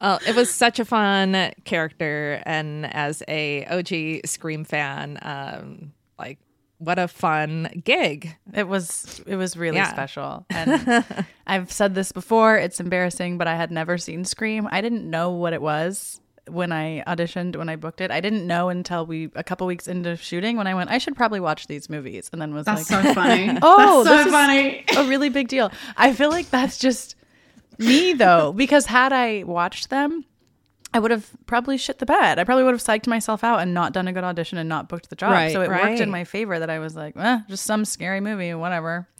Well, it was such a fun character, and as a OG Scream fan, um, like what a fun gig. It was it was really Yeah. special. And I've said this before, it's embarrassing, but I had never seen Scream. I didn't know what it was when I auditioned, when I booked it. I didn't know until we a couple weeks into shooting when I went, I should probably watch these movies. And then was That's like so funny. Oh, That's this so is funny. a really big deal. I feel like that's just me though, because had I watched them, I would have probably shit the bed. I probably would have psyched myself out and not done a good audition and not booked the job. Right, so it worked in my favor that I was like, eh, just some scary movie, whatever.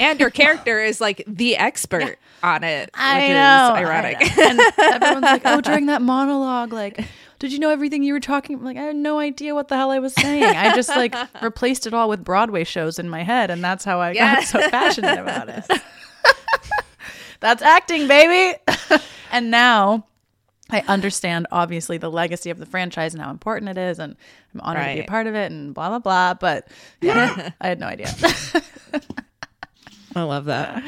And your character is like the expert on it, which I is know. ironic. I know. And everyone's like, oh, during that monologue, like, did you know everything you were talking? I'm like, I had no idea what the hell I was saying. I just like replaced it all with Broadway shows in my head, and that's how I Yeah. got so passionate about it. That's acting, baby. and now I understand obviously the legacy of the franchise and how important it is, and I'm honored to be a part of it, and blah blah blah. But yeah, I had no idea. I love that.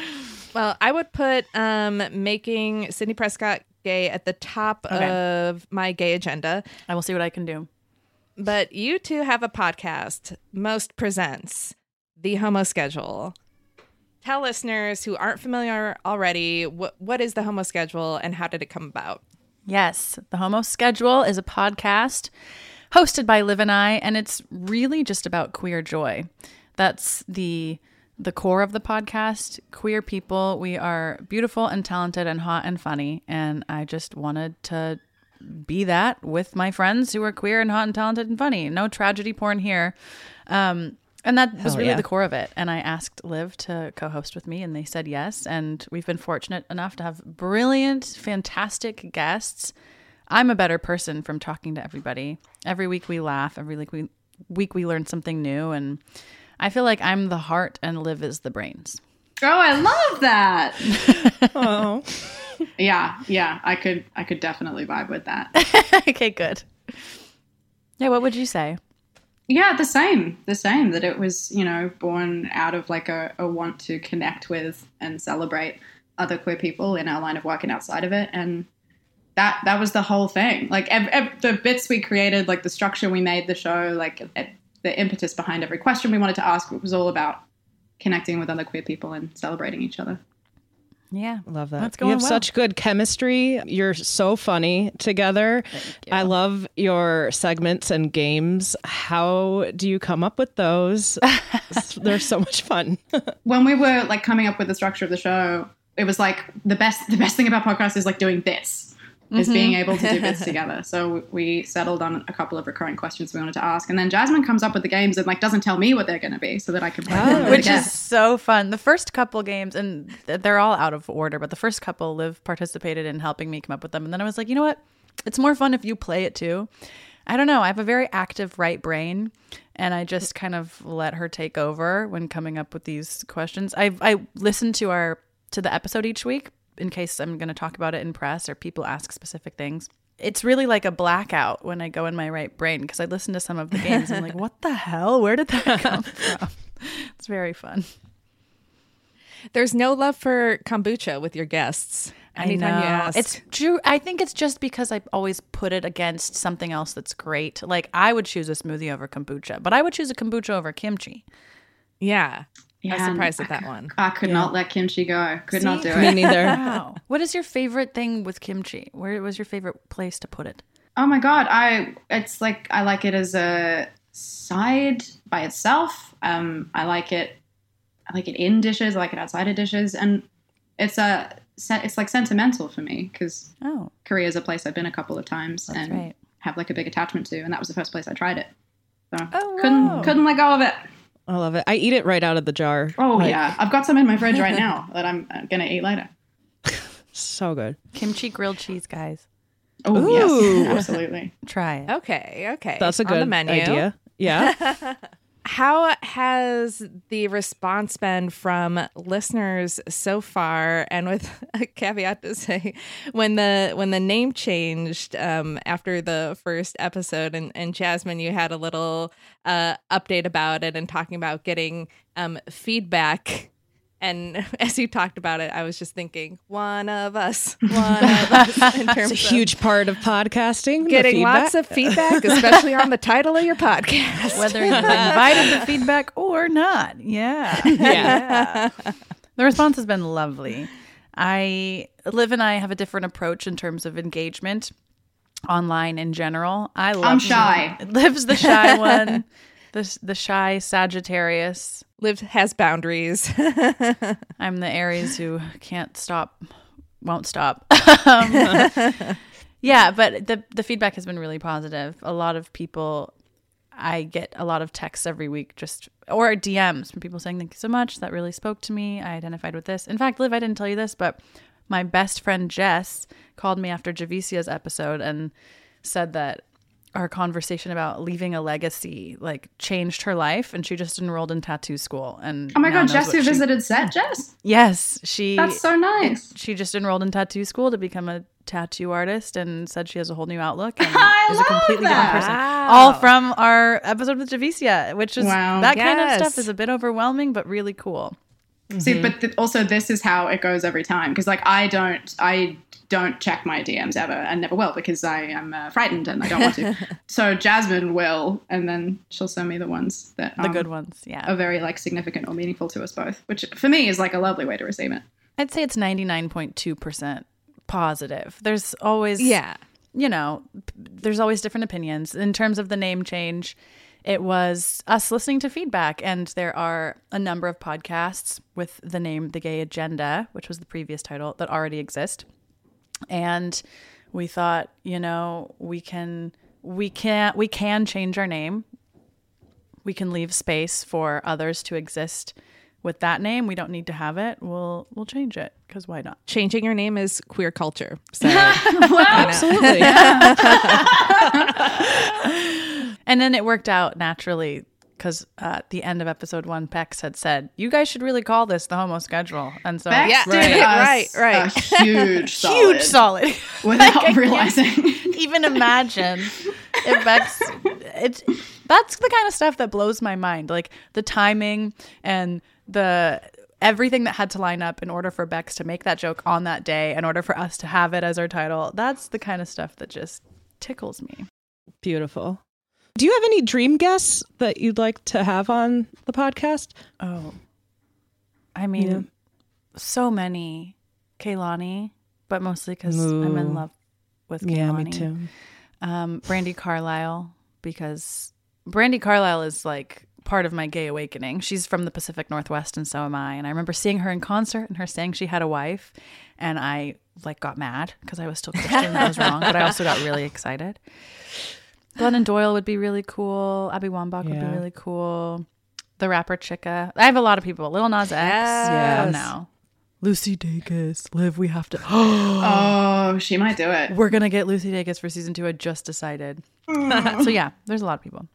Well, I would put um, making Sidney Prescott gay at the top of my gay agenda. I will see what I can do. But you two have a podcast, Most Presents, The Homo Schedule. Tell listeners who aren't familiar already what what is the Homo Schedule and how did it come about? Yes, the Homo Schedule is a podcast hosted by Liv and I, and it's really just about queer joy. That's the the core of the podcast. Queer people, we are beautiful and talented and hot and funny, and I just wanted to be that with my friends who are queer and hot and talented and funny. No tragedy porn here. Um, and that was really yeah. the core of it. And I asked Liv to co host with me, and they said yes. And we've been fortunate enough to have brilliant, fantastic guests. I'm a better person from talking to everybody. Every week we laugh, every week we, week we learn something new. And I feel like I'm the heart and Liv is the brains. Oh, I love that. Oh, Yeah, yeah. I could I could definitely vibe with that. okay, good. Yeah, what would you say? Yeah, the same. The same. That it was, you know, born out of like a, a want to connect with and celebrate other queer people in our line of work and outside of it. And that that was the whole thing. Like ev- ev- the bits we created, like the structure we made the show, like the impetus behind every question we wanted to ask was all about connecting with other queer people and celebrating each other. Yeah. love that. That's going you have well. such good chemistry. You're so funny together. I love your segments and games. How do you come up with those? They're so much fun. when we were like coming up with the structure of the show, it was like the best the best thing about podcasts is like doing bits. Is mm-hmm. being able to do bits together. So we settled on a couple of recurring questions we wanted to ask, and then Jasmin comes up with the games and like doesn't tell me what they're going to be, so that I can play them oh, Which is so fun. The first couple games, and they're all out of order, but the first couple, Liv participated in helping me come up with them. And then I was like, you know what? It's more fun if you play it too. I don't know. I have a very active right brain, and I just kind of let her take over when coming up with these questions. I I listen to our to the episode each week in case I'm going to talk about it in press or people ask specific things. It's really like a blackout when I go in my right brain because I listen to some of the games. and I'm like, what the hell? Where did that come from? It's very fun. There's no love for kombucha with your guests. Anytime you ask. It's true. I think it's just because I always put it against something else that's great. Like I would choose a smoothie over kombucha, but I would choose a kombucha over kimchi. yeah. I was Yeah, surprised at that one. I could not let kimchi go. Could not do it. Me neither. Wow. what is your favorite thing with kimchi? Where was your favorite place to put it? Oh my god, I it's like I like it as a side by itself. Um, I like it. I like it in dishes. I like it outside of dishes, and it's a it's like sentimental for me because Oh, Korea is a place I've been a couple of times That's and right. have like a big attachment to, and that was the first place I tried it. So Oh, couldn't wow. couldn't let go of it. I love it. I eat it right out of the jar. Oh Like, yeah, I've got some in my fridge right now that I'm uh, gonna eat later. so good. Kimchi grilled cheese, guys. Oh Ooh. yes, absolutely. Try it. Okay, okay. That's a On the good menu. idea. Yeah. How has the response been from listeners so far? And with a caveat to say, when the when the name changed um, after the first episode, and, and Jasmin, you had a little uh, update about it and talking about getting um, feedback. And as you talked about it, I was just thinking, one of us, one of us, in terms it's a of huge part of podcasting. getting lots of feedback, especially on the title of your podcast. Whether you invited the feedback or not. Yeah. Yeah. The response has been lovely. I Liv and I have a different approach in terms of engagement online in general. I love I'm shy. Liv's the shy one. The the shy Sagittarius. Liv has boundaries. I'm the Aries who can't stop, won't stop. Um, yeah, but the the feedback has been really positive. A lot of people, I get a lot of texts every week, just or DMs from people saying thank you so much. That really spoke to me. I identified with this. In fact, Liv, I didn't tell you this, but my best friend Jess called me after Javicia's episode and said that our conversation about leaving a legacy like changed her life and she just enrolled in tattoo school and Oh my god, Jess who she- visited set, Jess? yes she That's so nice. she just enrolled in tattoo school to become a tattoo artist and said she has a whole new outlook and I is a love completely that. different person. Wow. All from our episode with Javicia, which is Wow. that kind of stuff is a bit overwhelming but really cool. See, but th- also this is how it goes every time because like I don't I don't check my DMs ever and never will because I am uh, frightened and I don't want to. so Jasmine will, and then she'll send me the ones that The um, good ones, yeah. are very like significant or meaningful to us both, which for me is like a lovely way to receive it. I'd say it's 99.2% positive. There's always yeah. you know, p- there's always different opinions. In terms of the name change, it was us listening to feedback, and there are a number of podcasts with the name The Gay Agenda, which was the previous title, that already exist. And we thought, you know, we can we can we can change our name. We can leave space for others to exist with that name. We don't need to have it. We'll we'll change it because why not? Changing your name is queer culture. So Absolutely. And then it worked out naturally because uh, at the end of episode one, Bex had said, "You guys should really call this the homo schedule." And so, Bex Yeah, right, us right, right. a huge solid huge solid. without I can't realizing. Even imagine if Bex. It's that's the kind of stuff that blows my mind. Like the timing and the everything that had to line up in order for Bex to make that joke on that day, in order for us to have it as our title. That's the kind of stuff that just tickles me. Beautiful. Do you have any dream guests that you'd like to have on the podcast? Oh, I mean, Yeah. so many Kehlani, but mostly because I'm in love with Kehlani. Yeah, me too. Um, Brandi Carlile, because Brandi Carlile is like part of my gay awakening. She's from the Pacific Northwest, and so am I. And I remember seeing her in concert and her saying she had a wife, and I like got mad because I was still Christian. and I was wrong, but I also got really excited. Glennon Doyle would be really cool. Abby Wambach would be really cool. The rapper Chika. I have a lot of people. Lil Nas X. Yes. Oh, Come now. Lucy Dacus. Liv, we have to. Oh, she might do it. We're gonna get Lucy Dacus for season two. I just decided. so yeah, there's a lot of people.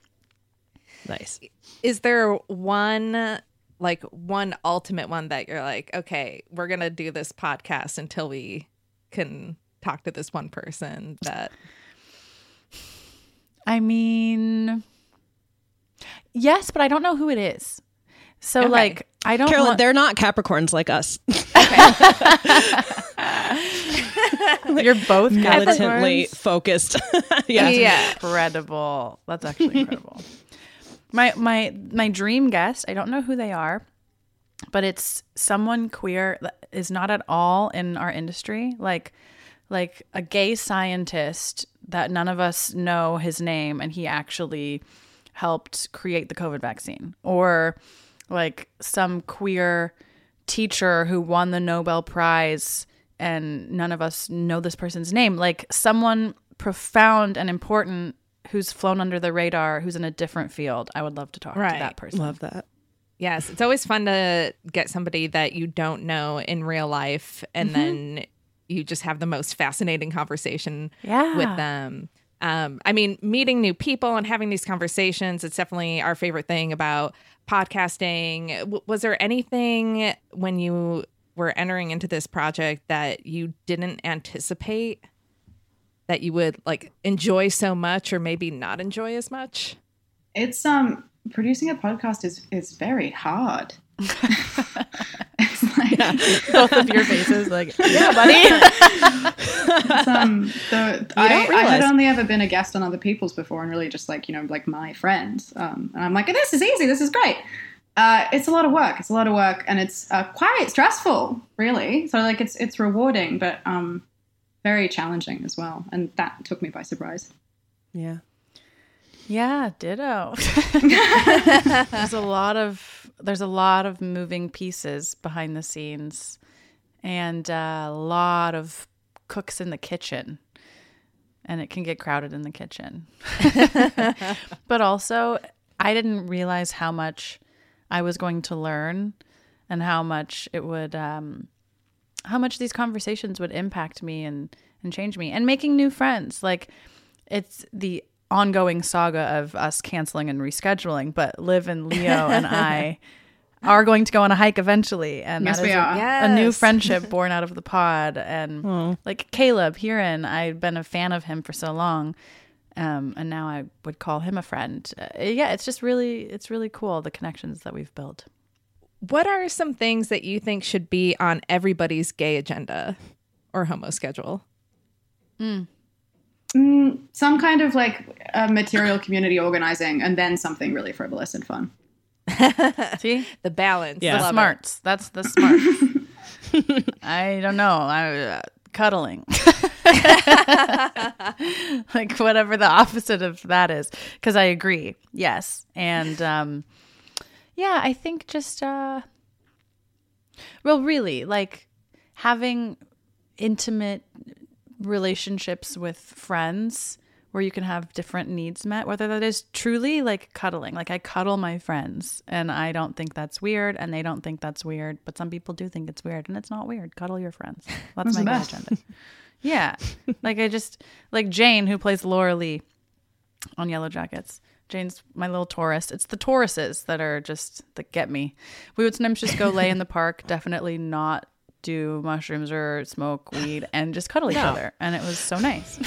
Nice. is there one like one ultimate one that you're like, okay, we're gonna do this podcast until we can talk to this one person that I mean, yes, but I don't know who it is. So Okay. like, I don't. Carolyn, want- they're not Capricorns like us. you're both Militantly focused. yeah. Yeah. incredible. That's actually incredible. My my my dream guest. I don't know who they are, but it's someone queer that is not at all in our industry. Like like a gay scientist that none of us know his name, and he actually helped create the COVID vaccine, or like some queer teacher who won the Nobel Prize and none of us know this person's name. Like someone profound and important who's flown under the radar, who's in a different field. I would love to talk to that person. Love that. Yes, it's always fun to get somebody that you don't know in real life and then you just have the most fascinating conversation Yeah. with them. Um, I mean, meeting new people and having these conversations, it's definitely our favorite thing about podcasting. W- was there anything when you were entering into this project that you didn't anticipate that you would like enjoy so much or maybe not enjoy as much? It's um producing a podcast is is very hard. it's like yeah. Both of your faces, like, yeah, buddy. it's, um, the, I, I had only ever been a guest on other people's before, and really just like you know like my friends. Um, and I'm like, this is easy. This is great. Uh, it's a lot of work. It's a lot of work, and it's uh, quite stressful, really. So like it's it's rewarding, but um, very challenging as well. And that took me by surprise. Yeah. Yeah, ditto. there's a lot of there's a lot of moving pieces behind the scenes, and uh, a lot of cooks in the kitchen, and it can get crowded in the kitchen. but also, I didn't realize how much I was going to learn, and how much it would, um, how much these conversations would impact me and and change me, and making new friends. Like it's the ongoing saga of us canceling and rescheduling, but Liv and Leo and I are going to go on a hike eventually, and Yes, that we is a- are. a new friendship born out of the pod. And like Caleb Hearon, I've been a fan of him for so long, um, and now I would call him a friend. Uh, yeah, it's just really, it's really cool the connections that we've built. What are some things that you think should be on everybody's gay agenda or homo schedule? Mm, some kind of like uh, material community organizing, and then something really frivolous and fun. See, The balance. Yeah. the Love it. smarts. That's the smarts. I don't know. I, uh, cuddling, like whatever the opposite of that is. Because I agree. Yes, and um, yeah, I think just uh, well, really, like having intimate relationships with friends where you can have different needs met, whether that is truly like cuddling. Like I cuddle my friends and I don't think that's weird and they don't think that's weird, but some people do think it's weird and it's not weird. Cuddle your friends. That's That's my best. agenda. Yeah. like I just like Jane who plays Laura Lee on Yellowjackets. Jane's my little Taurus. It's the Tauruses that are just that get me. We would sometimes just go lay in the park, definitely not do mushrooms or smoke weed and just cuddle each other. And it was so nice.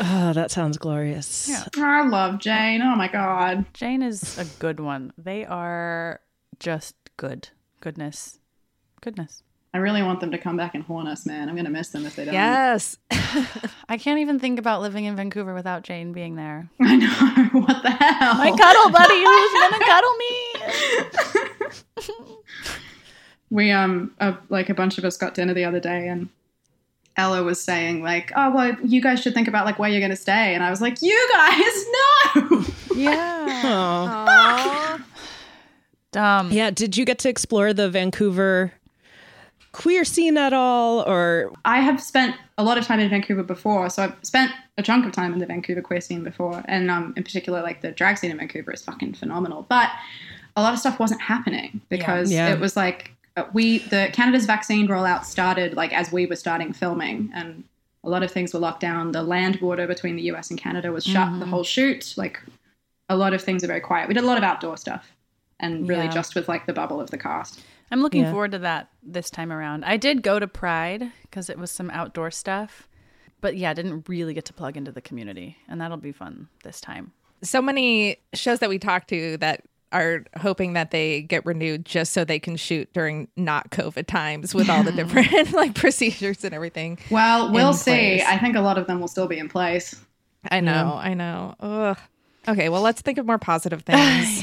Oh, that sounds glorious. Yeah. I love Jane. Oh my god. Jane is a good one. They are just good. Goodness. Goodness. I really want them to come back and haunt us, man. I'm gonna miss them if they don't. Yes. I can't even think about living in Vancouver without Jane being there. I know. what the hell? My cuddle buddy who's gonna cuddle me. we um uh, like a bunch of us got dinner the other day and Ella was saying like, "Oh well, you guys should think about like where you're going to stay," and I was like, "You guys, no!" Yeah. Oh. Dumb. Yeah. Did you get to explore the Vancouver queer scene at all? Or I have spent a lot of time in Vancouver before, so I've spent a chunk of time in the Vancouver queer scene before, and um, in particular, like the drag scene in Vancouver is fucking phenomenal. But a lot of stuff wasn't happening because Yeah. it was like uh, we the Canada's vaccine rollout started like as we were starting filming, and a lot of things were locked down. The land border between the U.S. and Canada was shut. The whole shoot, like a lot of things are very quiet. We did a lot of outdoor stuff, and really Yeah. just with like the bubble of the cast. I'm looking Yeah. forward to that this time around. I did go to Pride because it was some outdoor stuff, but yeah, didn't really get to plug into the community, and that'll be fun this time. so many shows that we talked to that are hoping that they get renewed just so they can shoot during not COVID times with all the different like procedures and everything. Well, we'll see. I think a lot of them will still be in place. I know, I know. Ugh. Okay, well, let's think of more positive things.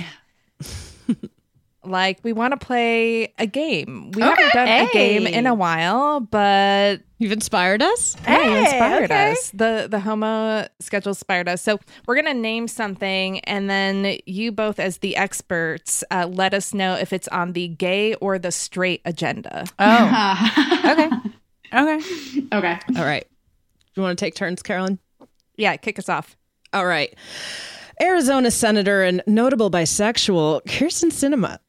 like we want to play a game. We haven't done a game in a while, but you've inspired us? Hey, inspired us. The the homo schedule inspired us. So we're gonna name something, and then you both, as the experts, uh, let us know if it's on the gay or the straight agenda. Oh, Okay. okay. okay. All right. Do you want to take turns, Carolyn? Yeah, kick us off. All right. Arizona senator and notable bisexual Kyrsten Sinema.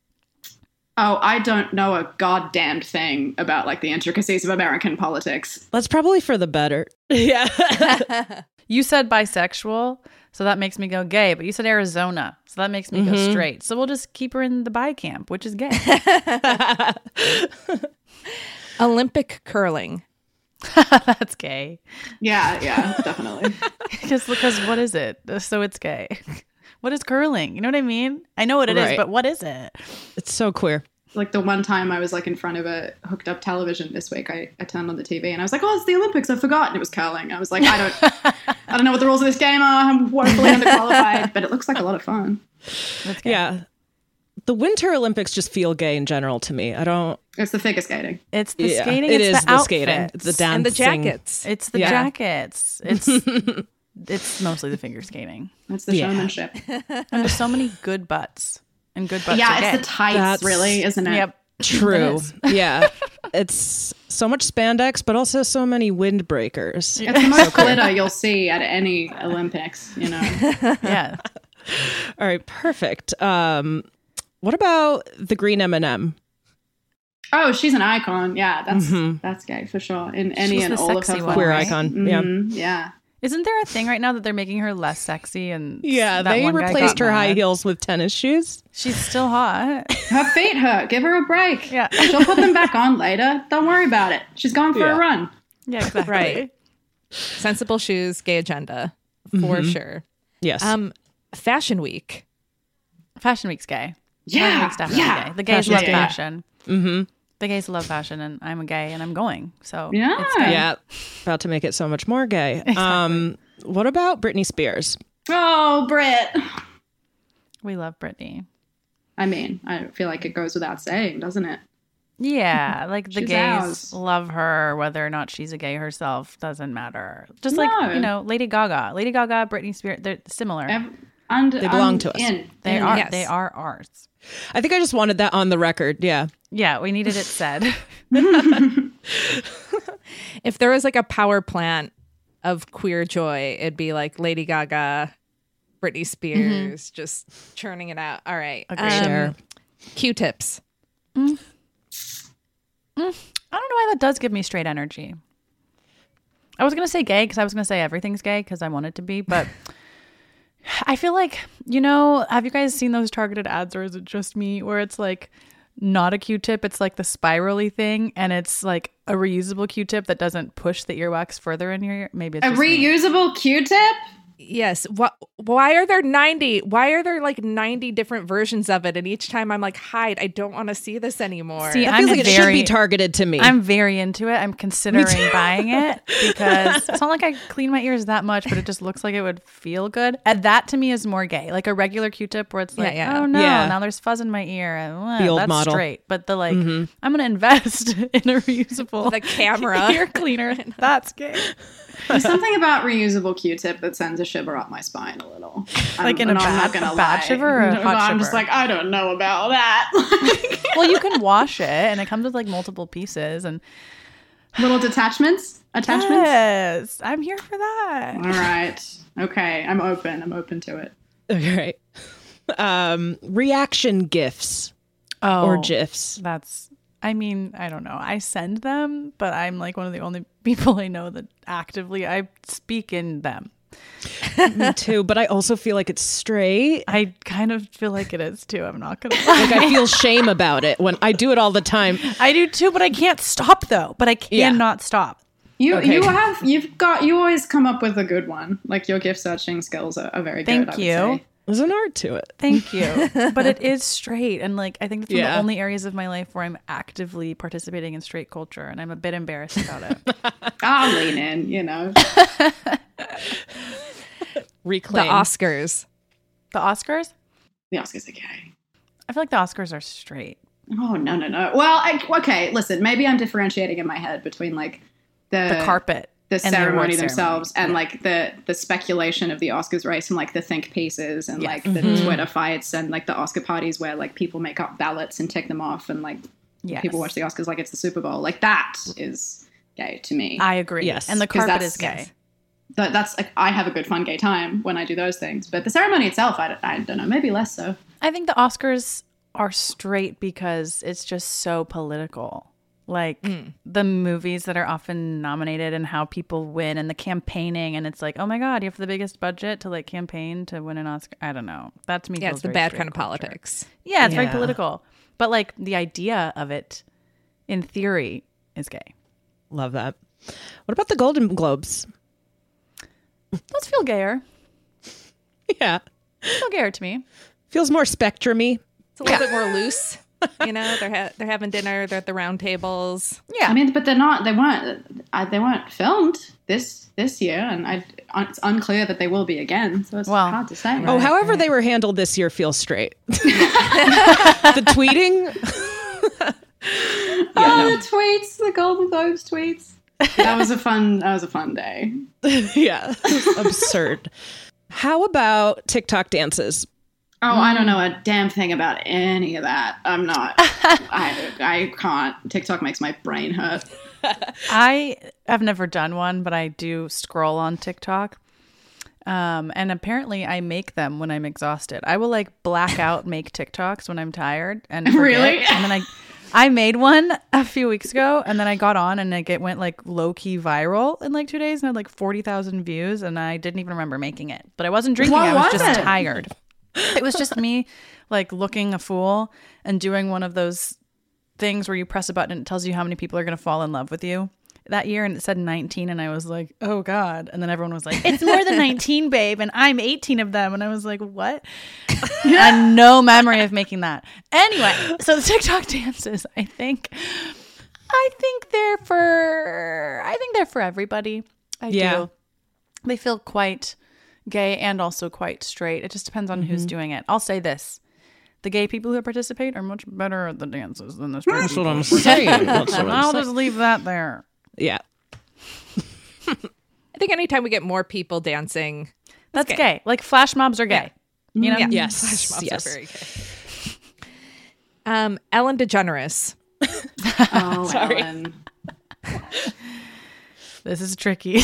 Oh, I don't know a goddamn thing about like the intricacies of American politics. That's probably for the better. Yeah. You said bisexual, so that makes me go gay, but you said Arizona, so that makes me go mm-hmm. straight. So we'll just keep her in the bi camp, which is gay. Olympic curling. That's gay. Yeah, yeah, definitely. Just because what is it? So it's gay. What is curling? You know what I mean? I know what it is, Right. but what is it? it's so queer. like the one time I was like in front of a hooked up television this week, I, I turned on the TV and I was like, "Oh, it's the Olympics! I forgot." And it was curling. I was like, "I don't, I don't know what the rules of this game are. I'm woefully underqualified, but it looks like a lot of fun." Yeah. The Winter Olympics just feel gay in general to me. I don't. It's the figure skating. It's the yeah, skating. It it's is the, the, skating, outfits. the dancing, And the jackets. It's the Yeah. jackets. It's it's mostly the figure skating. That's the Yeah. showmanship. And there's so many good butts and good butts. yeah, are it's gay. the tights, That's- really, isn't it? Yep. True. is. yeah. It's so much spandex, but also so many windbreakers. It's the most glitter you'll see at any Olympics. You know, Yeah. All right, perfect. Um, what about the green M&M? oh, she's an icon. Yeah, that's that's gay for sure. In any She's and the all of her sexy forms. one, Queer icon. Yeah. Mhm, yeah. Isn't there a thing right now that they're making her less sexy and Yeah, that they one guy replaced got her high heels with tennis shoes. She's still hot. Her feet hurt. Give her a break. Yeah. She'll put them back on later. Don't worry about it. She's going for Yeah. a run. Yeah, exactly. Right. Sensible shoes, gay agenda, for sure. Yes. Um, Fashion Week. Fashion Week's gay. Fashion Yeah. Week's definitely yeah. gay. The gays Fashion's love gay. fashion. Mm-hmm. The gays love fashion, and I'm a gay, and I'm going. So Yeah. it's yeah. About to make it so much more gay. Um, what about Britney Spears? Oh, Brit. we love Britney. I mean, I feel like it goes without saying, doesn't it? Yeah, like the She's gays ours. love her, whether or not she's a gay herself doesn't matter. Just No. like you know, Lady Gaga, Lady Gaga, Britney Spears, they're similar. Ev- and, They belong and to us. In, they in. are yes. they are ours. I think I just wanted that on the record. Yeah. Yeah, we needed it said. If there was like a power plant of queer joy, it'd be like Lady Gaga, Britney Spears, mm-hmm. just churning it out. All right. Agreed. Um, sure. Q-tips. Mm. Mm. I don't know why that does give me straight energy. I was gonna say gay because I was gonna say everything's gay because I want it to be, but I feel like you know. Have you guys seen those targeted ads, or is it just me? Where it's like not a Q-tip, it's like the spirally thing, and it's like a reusable Q-tip that doesn't push the earwax further in your ear. Maybe it's A me. reusable Q-tip? Yes. What? Why are there ninety? Why are there like ninety different versions of it? And each time I'm like, hide. I don't want to see this anymore. See, That I'm feels like it should very- be targeted to me. I'm very into it. I'm considering buying it because it's not like I clean my ears that much, but it just looks like it would feel good. And that to me is more gay. Like a regular Q-tip where it's like, yeah. oh no, Yeah. now there's fuzz in my ear. And, uh, The old that's model. straight. But the like, I'm gonna invest in a reusable The camera. ear cleaner. That's gay. There's something about reusable Q-tip that sends a shiver up my spine a little. I'm- Like in a and I'm bad- not a bad shiver or a No, hot I'm just like, I don't know about that. Well, you can wash it, and it comes with like multiple pieces. And little detachments, attachments. yes, I'm here for that. All right. Okay. I'm open. I'm open to it. All right. Um, reaction gifs Oh, or gifs. That's I mean, I don't know. I send them, but I'm like one of the only people I know that actively I speak in them. Me too, but I also feel like it's straight. I kind of feel like it is too. I'm not gonna lie. Like I feel shame about it when I do it all the time. I do too, but I can't stop though. But I Yeah. cannot stop. You Okay. you have you've got you always come up with a good one. Like your gift searching skills are, are very Thank good. I would you. say. There's an art to it. Thank you. but it is straight, and like I think that's one of the only areas of my life where I'm actively participating in straight culture, and I'm a bit embarrassed about it. I'll lean in. You know. Reclaim. The Oscars. the Oscars, The Oscars are gay. I feel like the Oscars are straight. Oh no no no. Well, I, okay. Listen, maybe I'm differentiating in my head between like the The carpet, the and the award ceremony ceremony. themselves, and like the the speculation of the Oscars race, and like the think pieces, and like the Mm-hmm. Twitter fights, and like the Oscar parties where like people make up ballots and tick them off, and like Yes. people watch the Oscars like it's the Super Bowl. Like that is gay to me. I agree. Yes. and the carpet that's- is gay. yes. th- that's like I have a good fun gay time when I do those things. But the ceremony itself, I, don't- I don't know, maybe less so. I think the Oscars are straight because it's just so political. Like mm. the movies that are often nominated and how people win and the campaigning and it's like, oh my god, you have the biggest budget to like campaign to win an Oscar. I don't know. That to me, Yeah, feels it's the bad straight kind of culture. politics. Yeah, it's very political. But like the idea of it, in theory, is gay. Love that. What about the Golden Globes? Those feel gayer. Yeah. Feel gayer to me. Feels more spectrumy. It's a little bit more loose. You know, they're ha- they're having dinner. They're at the round tables. Yeah. I mean, but they're not. They weren't. Uh, they weren't filmed this this year, and I, it's unclear that they will be again. So it's Well, hard to say. Oh, however they were handled this year feels straight. the tweeting. oh, the tweets, the Golden Globes tweets. that was a fun. That was a fun day. yeah. Absurd. How about TikTok dances? Oh, I don't know a damn thing about any of that. I'm not. I I can't. TikTok makes my brain hurt. I have never done one, but I do scroll on TikTok. Um, and apparently I make them when I'm exhausted. I will like black out make TikToks when I'm tired and forget. Really? And then I I made one a few weeks ago and then I got on and like, it went like low key viral in like two days and had like 40,000 views and I didn't even remember making it. But I wasn't drinking. What I was, was just it? tired. It was just me like looking a fool and doing one of those things where you press a button and it tells you how many people are going to fall in love with you that year and it said 19 and I was like, "Oh god." And then everyone was like, "It's more than 19, babe." And I'm 18 of them and I was like, "What?" Had no memory of making that. Anyway, so the TikTok dances, I think I think they're for I think they're for everybody. I Yeah. do. They feel quite gay and also quite straight. It just depends on who's doing it. I'll say this. The gay people who participate are much better at the dances than the straight That's people. what I'm saying. That's what I'm I'll saying. just leave that there. Yeah. I think anytime we get more people dancing, That's gay. gay. Like flash mobs are gay. You know? yeah, Yes. flash mobs yes. are very gay. Um, Ellen DeGeneres. Oh, Ellen. This is tricky.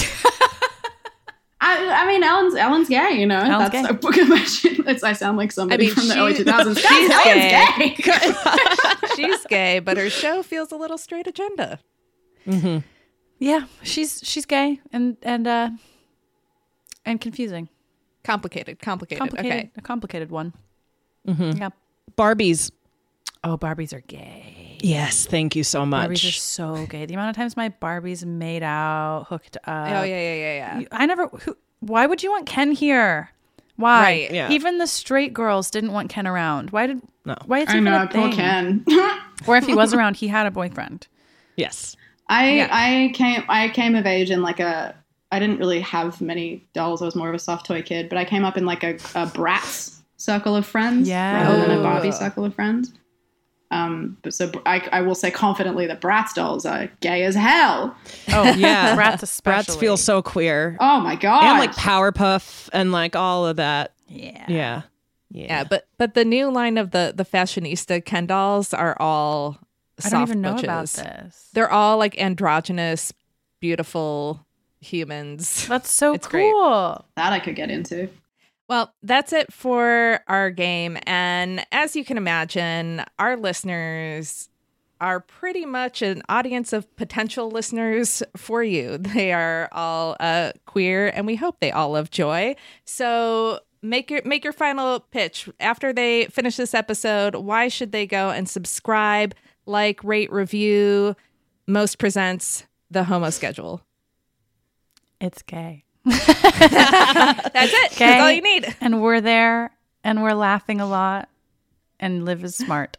I, I mean, Ellen's Ellen's gay. You know, Ellen's that's gay. a book imagine. It's, I sound like somebody mean, from the early 2000s. she's Guys, Ellen's gay. gay. She's gay, but her show feels a little straight agenda. yeah, she's she's gay and and uh and confusing. Complicated, complicated. Complicated. Okay. A complicated one. Yeah. Barbies. Oh, Barbies are gay. Yes. Thank you so much. Barbies are so gay. The amount of times my Barbies made out, hooked up. Oh yeah, yeah, yeah, yeah. I never. Who, why would you want Ken here? Why? Right, yeah. Even the straight girls didn't want Ken around. Why did? No. Why is I he even know, a poor thing? Ken. Or if he was around, he had a boyfriend. Yes. I I came I came of age in like a I didn't really have many dolls. I was more of a soft toy kid, but I came up in like a, a Bratz circle of friends Yeah. rather than a Oh. Barbie circle of friends. Um, but so I, I will say confidently that Bratz dolls are gay as hell. Oh Yeah. Bratz especially. Bratz feel so queer. Oh my god! and like Powerpuff and like all of that. Yeah. Yeah. Yeah, but but the new line of the the fashionista Ken dolls are all I don't even know about this. They're all like androgynous, beautiful humans. That's so It's great. cool. that I could get into. Well, that's it for our game. And as you can imagine, our listeners are pretty much an audience of potential listeners for you. They are all uh, queer, and we hope they all love joy. So make your make your final pitch after they finish this episode. Why should they go and subscribe, like, rate, review? Most presents the Homo Schedule. It's gay. That's it. That's all you need. And we're there and we're laughing a lot and Liv is smart.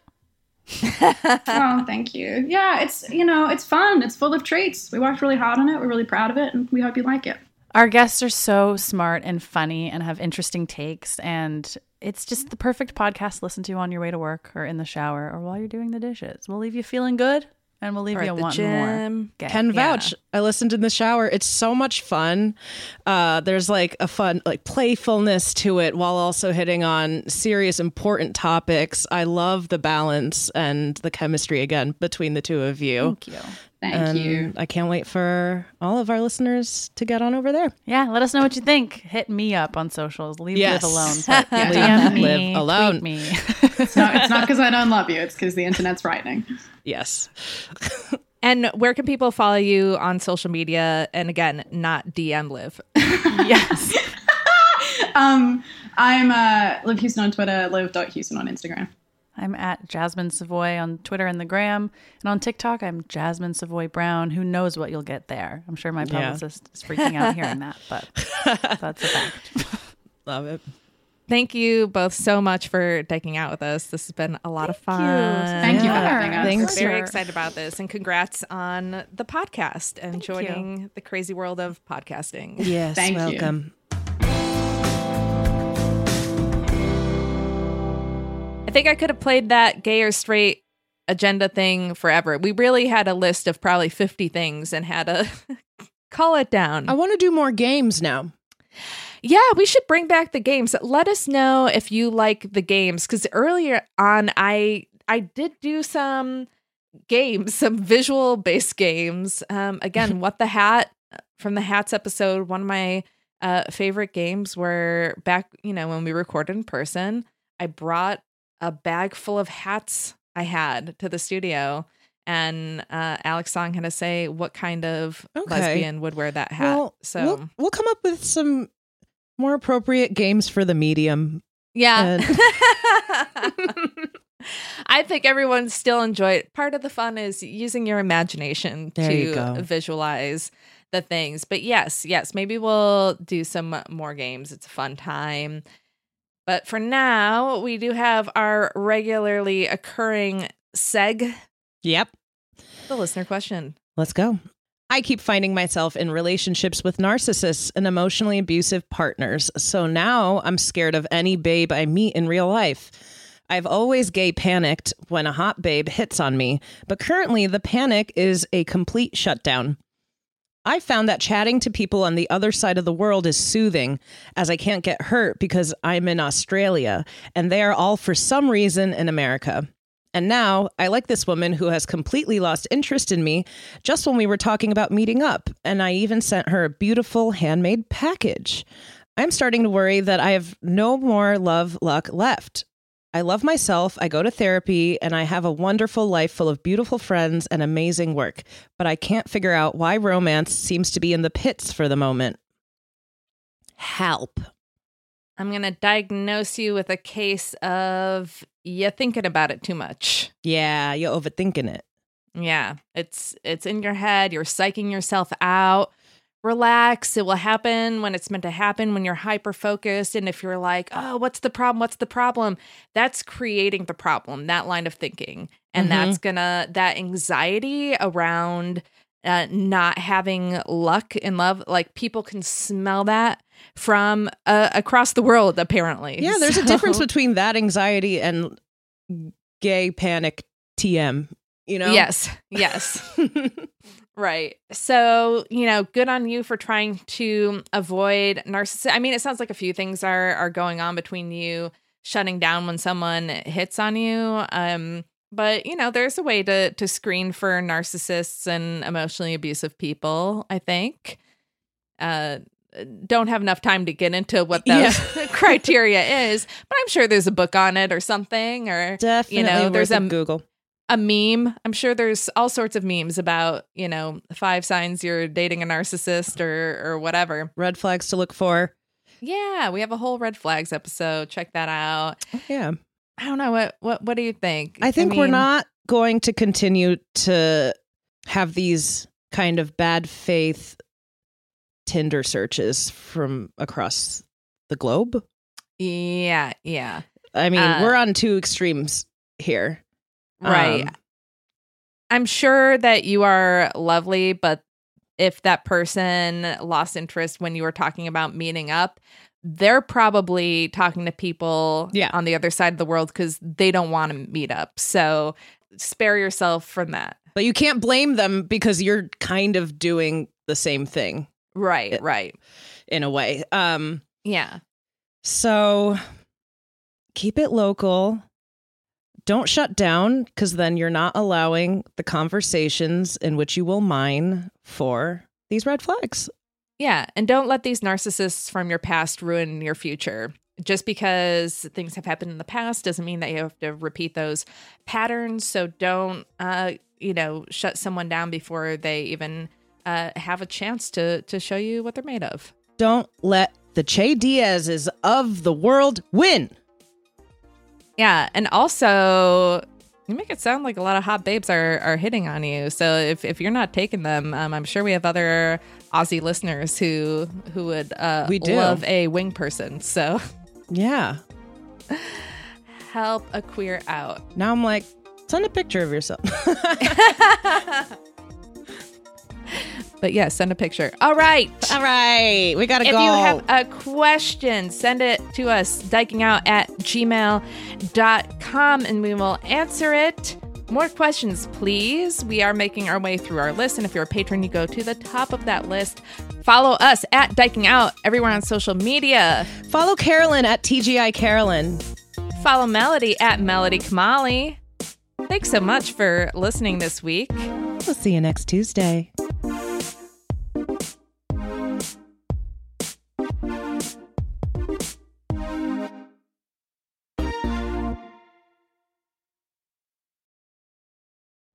oh, thank you. Yeah, it's you know it's fun. It's full of treats. We worked really hard on it. We're really proud of it, and we hope you like it. Our guests are so smart and funny and have interesting takes and it's just the perfect podcast to listen to on your way to work or in the shower or while you're doing the dishes. We'll leave you feeling good and we'll leave Or you wanting more. Gay. Can Yeah. vouch. I listened in the shower. It's so much fun. Uh, there's like a fun, like playfulness to it while also hitting on serious, important topics. I love the balance and the chemistry again between the two of you. Thank you. Thank and you. I can't wait for all of our listeners to get on over there. Yeah, let us know what you think. Hit me up on socials. Leave Yes. Liv alone. But Yeah. DM Leave me, Liv alone. me. It's not because I don't love you, it's because the internet's frightening. Yes. And where can people follow you on social media? And again, not DM Liv. yes. Um I'm uh Liv Hewson on Twitter, liv.hewson on Instagram. I'm at Jasmin Savoy on Twitter and the gram. And on TikTok, I'm Jasmin Savoy Brown. Who knows what you'll get there? I'm sure my Yeah. publicist is freaking out hearing that, but that's a fact. Love it. Thank you both so much for taking out with us. This has been a lot of fun. Thank you for having us. Thanks. Very Sure. excited about this, and congrats on the podcast and you. joining the crazy world of podcasting. Yes. Thank you. I think I could have played that gay or straight agenda thing forever. We really had a list of probably 50 things and had to call it down. I want to do more games now. Yeah, we should bring back the games. Let us know if you like the games cuz earlier on I I did do some games, some visual based games. Um again, what the hat from the hats episode, one of my uh favorite games were back, you know, when we recorded in person, I brought a bag full of hats I had to the studio and uh Alex Song had to say what kind of Okay. lesbian would wear that hat. Well, so we'll, we'll come up with some more appropriate games for the medium. Yeah. I think everyone still enjoyed part of the fun is using your imagination There to go. visualize the things. But yes, yes, maybe we'll do some more games. It's a fun time. But for now, we do have our regularly occurring seg, Yep. the listener question. Let's go. I keep finding myself in relationships with narcissists and emotionally abusive partners. So now I'm scared of any babe I meet in real life. I've always gay panicked when a hot babe hits on me, but currently the panic is a complete shutdown. I found that chatting to people on the other side of the world is soothing, as I can't get hurt because I'm in Australia and they are all for some reason in America. And now I like this woman who has completely lost interest in me just when we were talking about meeting up, and I even sent her a beautiful handmade package. I'm starting to worry that I have no more love luck left. I love myself, I go to therapy, and I have a wonderful life full of beautiful friends and amazing work, but I can't figure out why romance seems to be in the pits for the moment. Help. I'm going to diagnose you with a case of you thinking about it too much. Yeah, you're overthinking it. Yeah, it's it's in your head. You're psyching yourself out. Relax. It will happen when it's meant to happen. When you're hyper focused, and if you're like, "Oh, what's the problem? What's the problem?" That's creating the problem. That line of thinking, and Mhm. that's gonna that anxiety around uh, not having luck in love. Like people can smell that from uh, across the world. Apparently, Yeah, there's a difference between that anxiety and gay panic TM, you know? Yes, yes. Right. So, you know, good on you for trying to avoid narcissism. I mean, it sounds like a few things are are going on between you shutting down when someone hits on you. Um, but you know, there's a way to to screen for narcissists and emotionally abusive people, I think. Uh don't have enough time to get into what those criteria is, but I'm sure there's a book on it or something or Definitely you know, there's a Google. A meme. I'm sure there's all sorts of memes about, you know, five signs you're dating a narcissist or or whatever. Red flags to look for. Yeah, we have a whole red flags episode. Check that out. Yeah. I don't know what what what do you think? I think we're not going to continue to have these kind of bad faith Tinder searches from across the globe. Yeah, yeah. I mean, Uh, we're on two extremes here. Right. Um, I'm sure that you are lovely, but if that person lost interest when you were talking about meeting up, they're probably talking to people Yeah. on the other side of the world because they don't want to meet up. So spare yourself from that. but you can't blame them because you're kind of doing the same thing Right, right. in a way. Um, Yeah. So keep it local. Don't shut down because then you're not allowing the conversations in which you will mine for these red flags. Yeah, and don't let these narcissists from your past ruin your future. Just because things have happened in the past doesn't mean that you have to repeat those patterns. So don't, uh, you know, shut someone down before they even uh, have a chance to to show you what they're made of. Don't let the Che Diaz's of the world win. Yeah, and also you make it sound like a lot of hot babes are are hitting on you. So if, if you're not taking them, um, I'm sure we have other Aussie listeners who who would uh, We do. love a wing person. So Yeah. help a queer out. Now I'm like, send a picture of yourself. But yeah, send a picture. All right. All right, we gotta go. If you have a question, send it to us, dykingout at gmail.com, and we will answer it. More questions, please. We are making our way through our list, and if you're a patron, you go to the top of that list. Follow us at Dyking Out everywhere on social media. Follow Carolyn at TGI Carolyn. Follow Melody at Melody Kamali. Thanks so much for listening this week. We'll see you next Tuesday.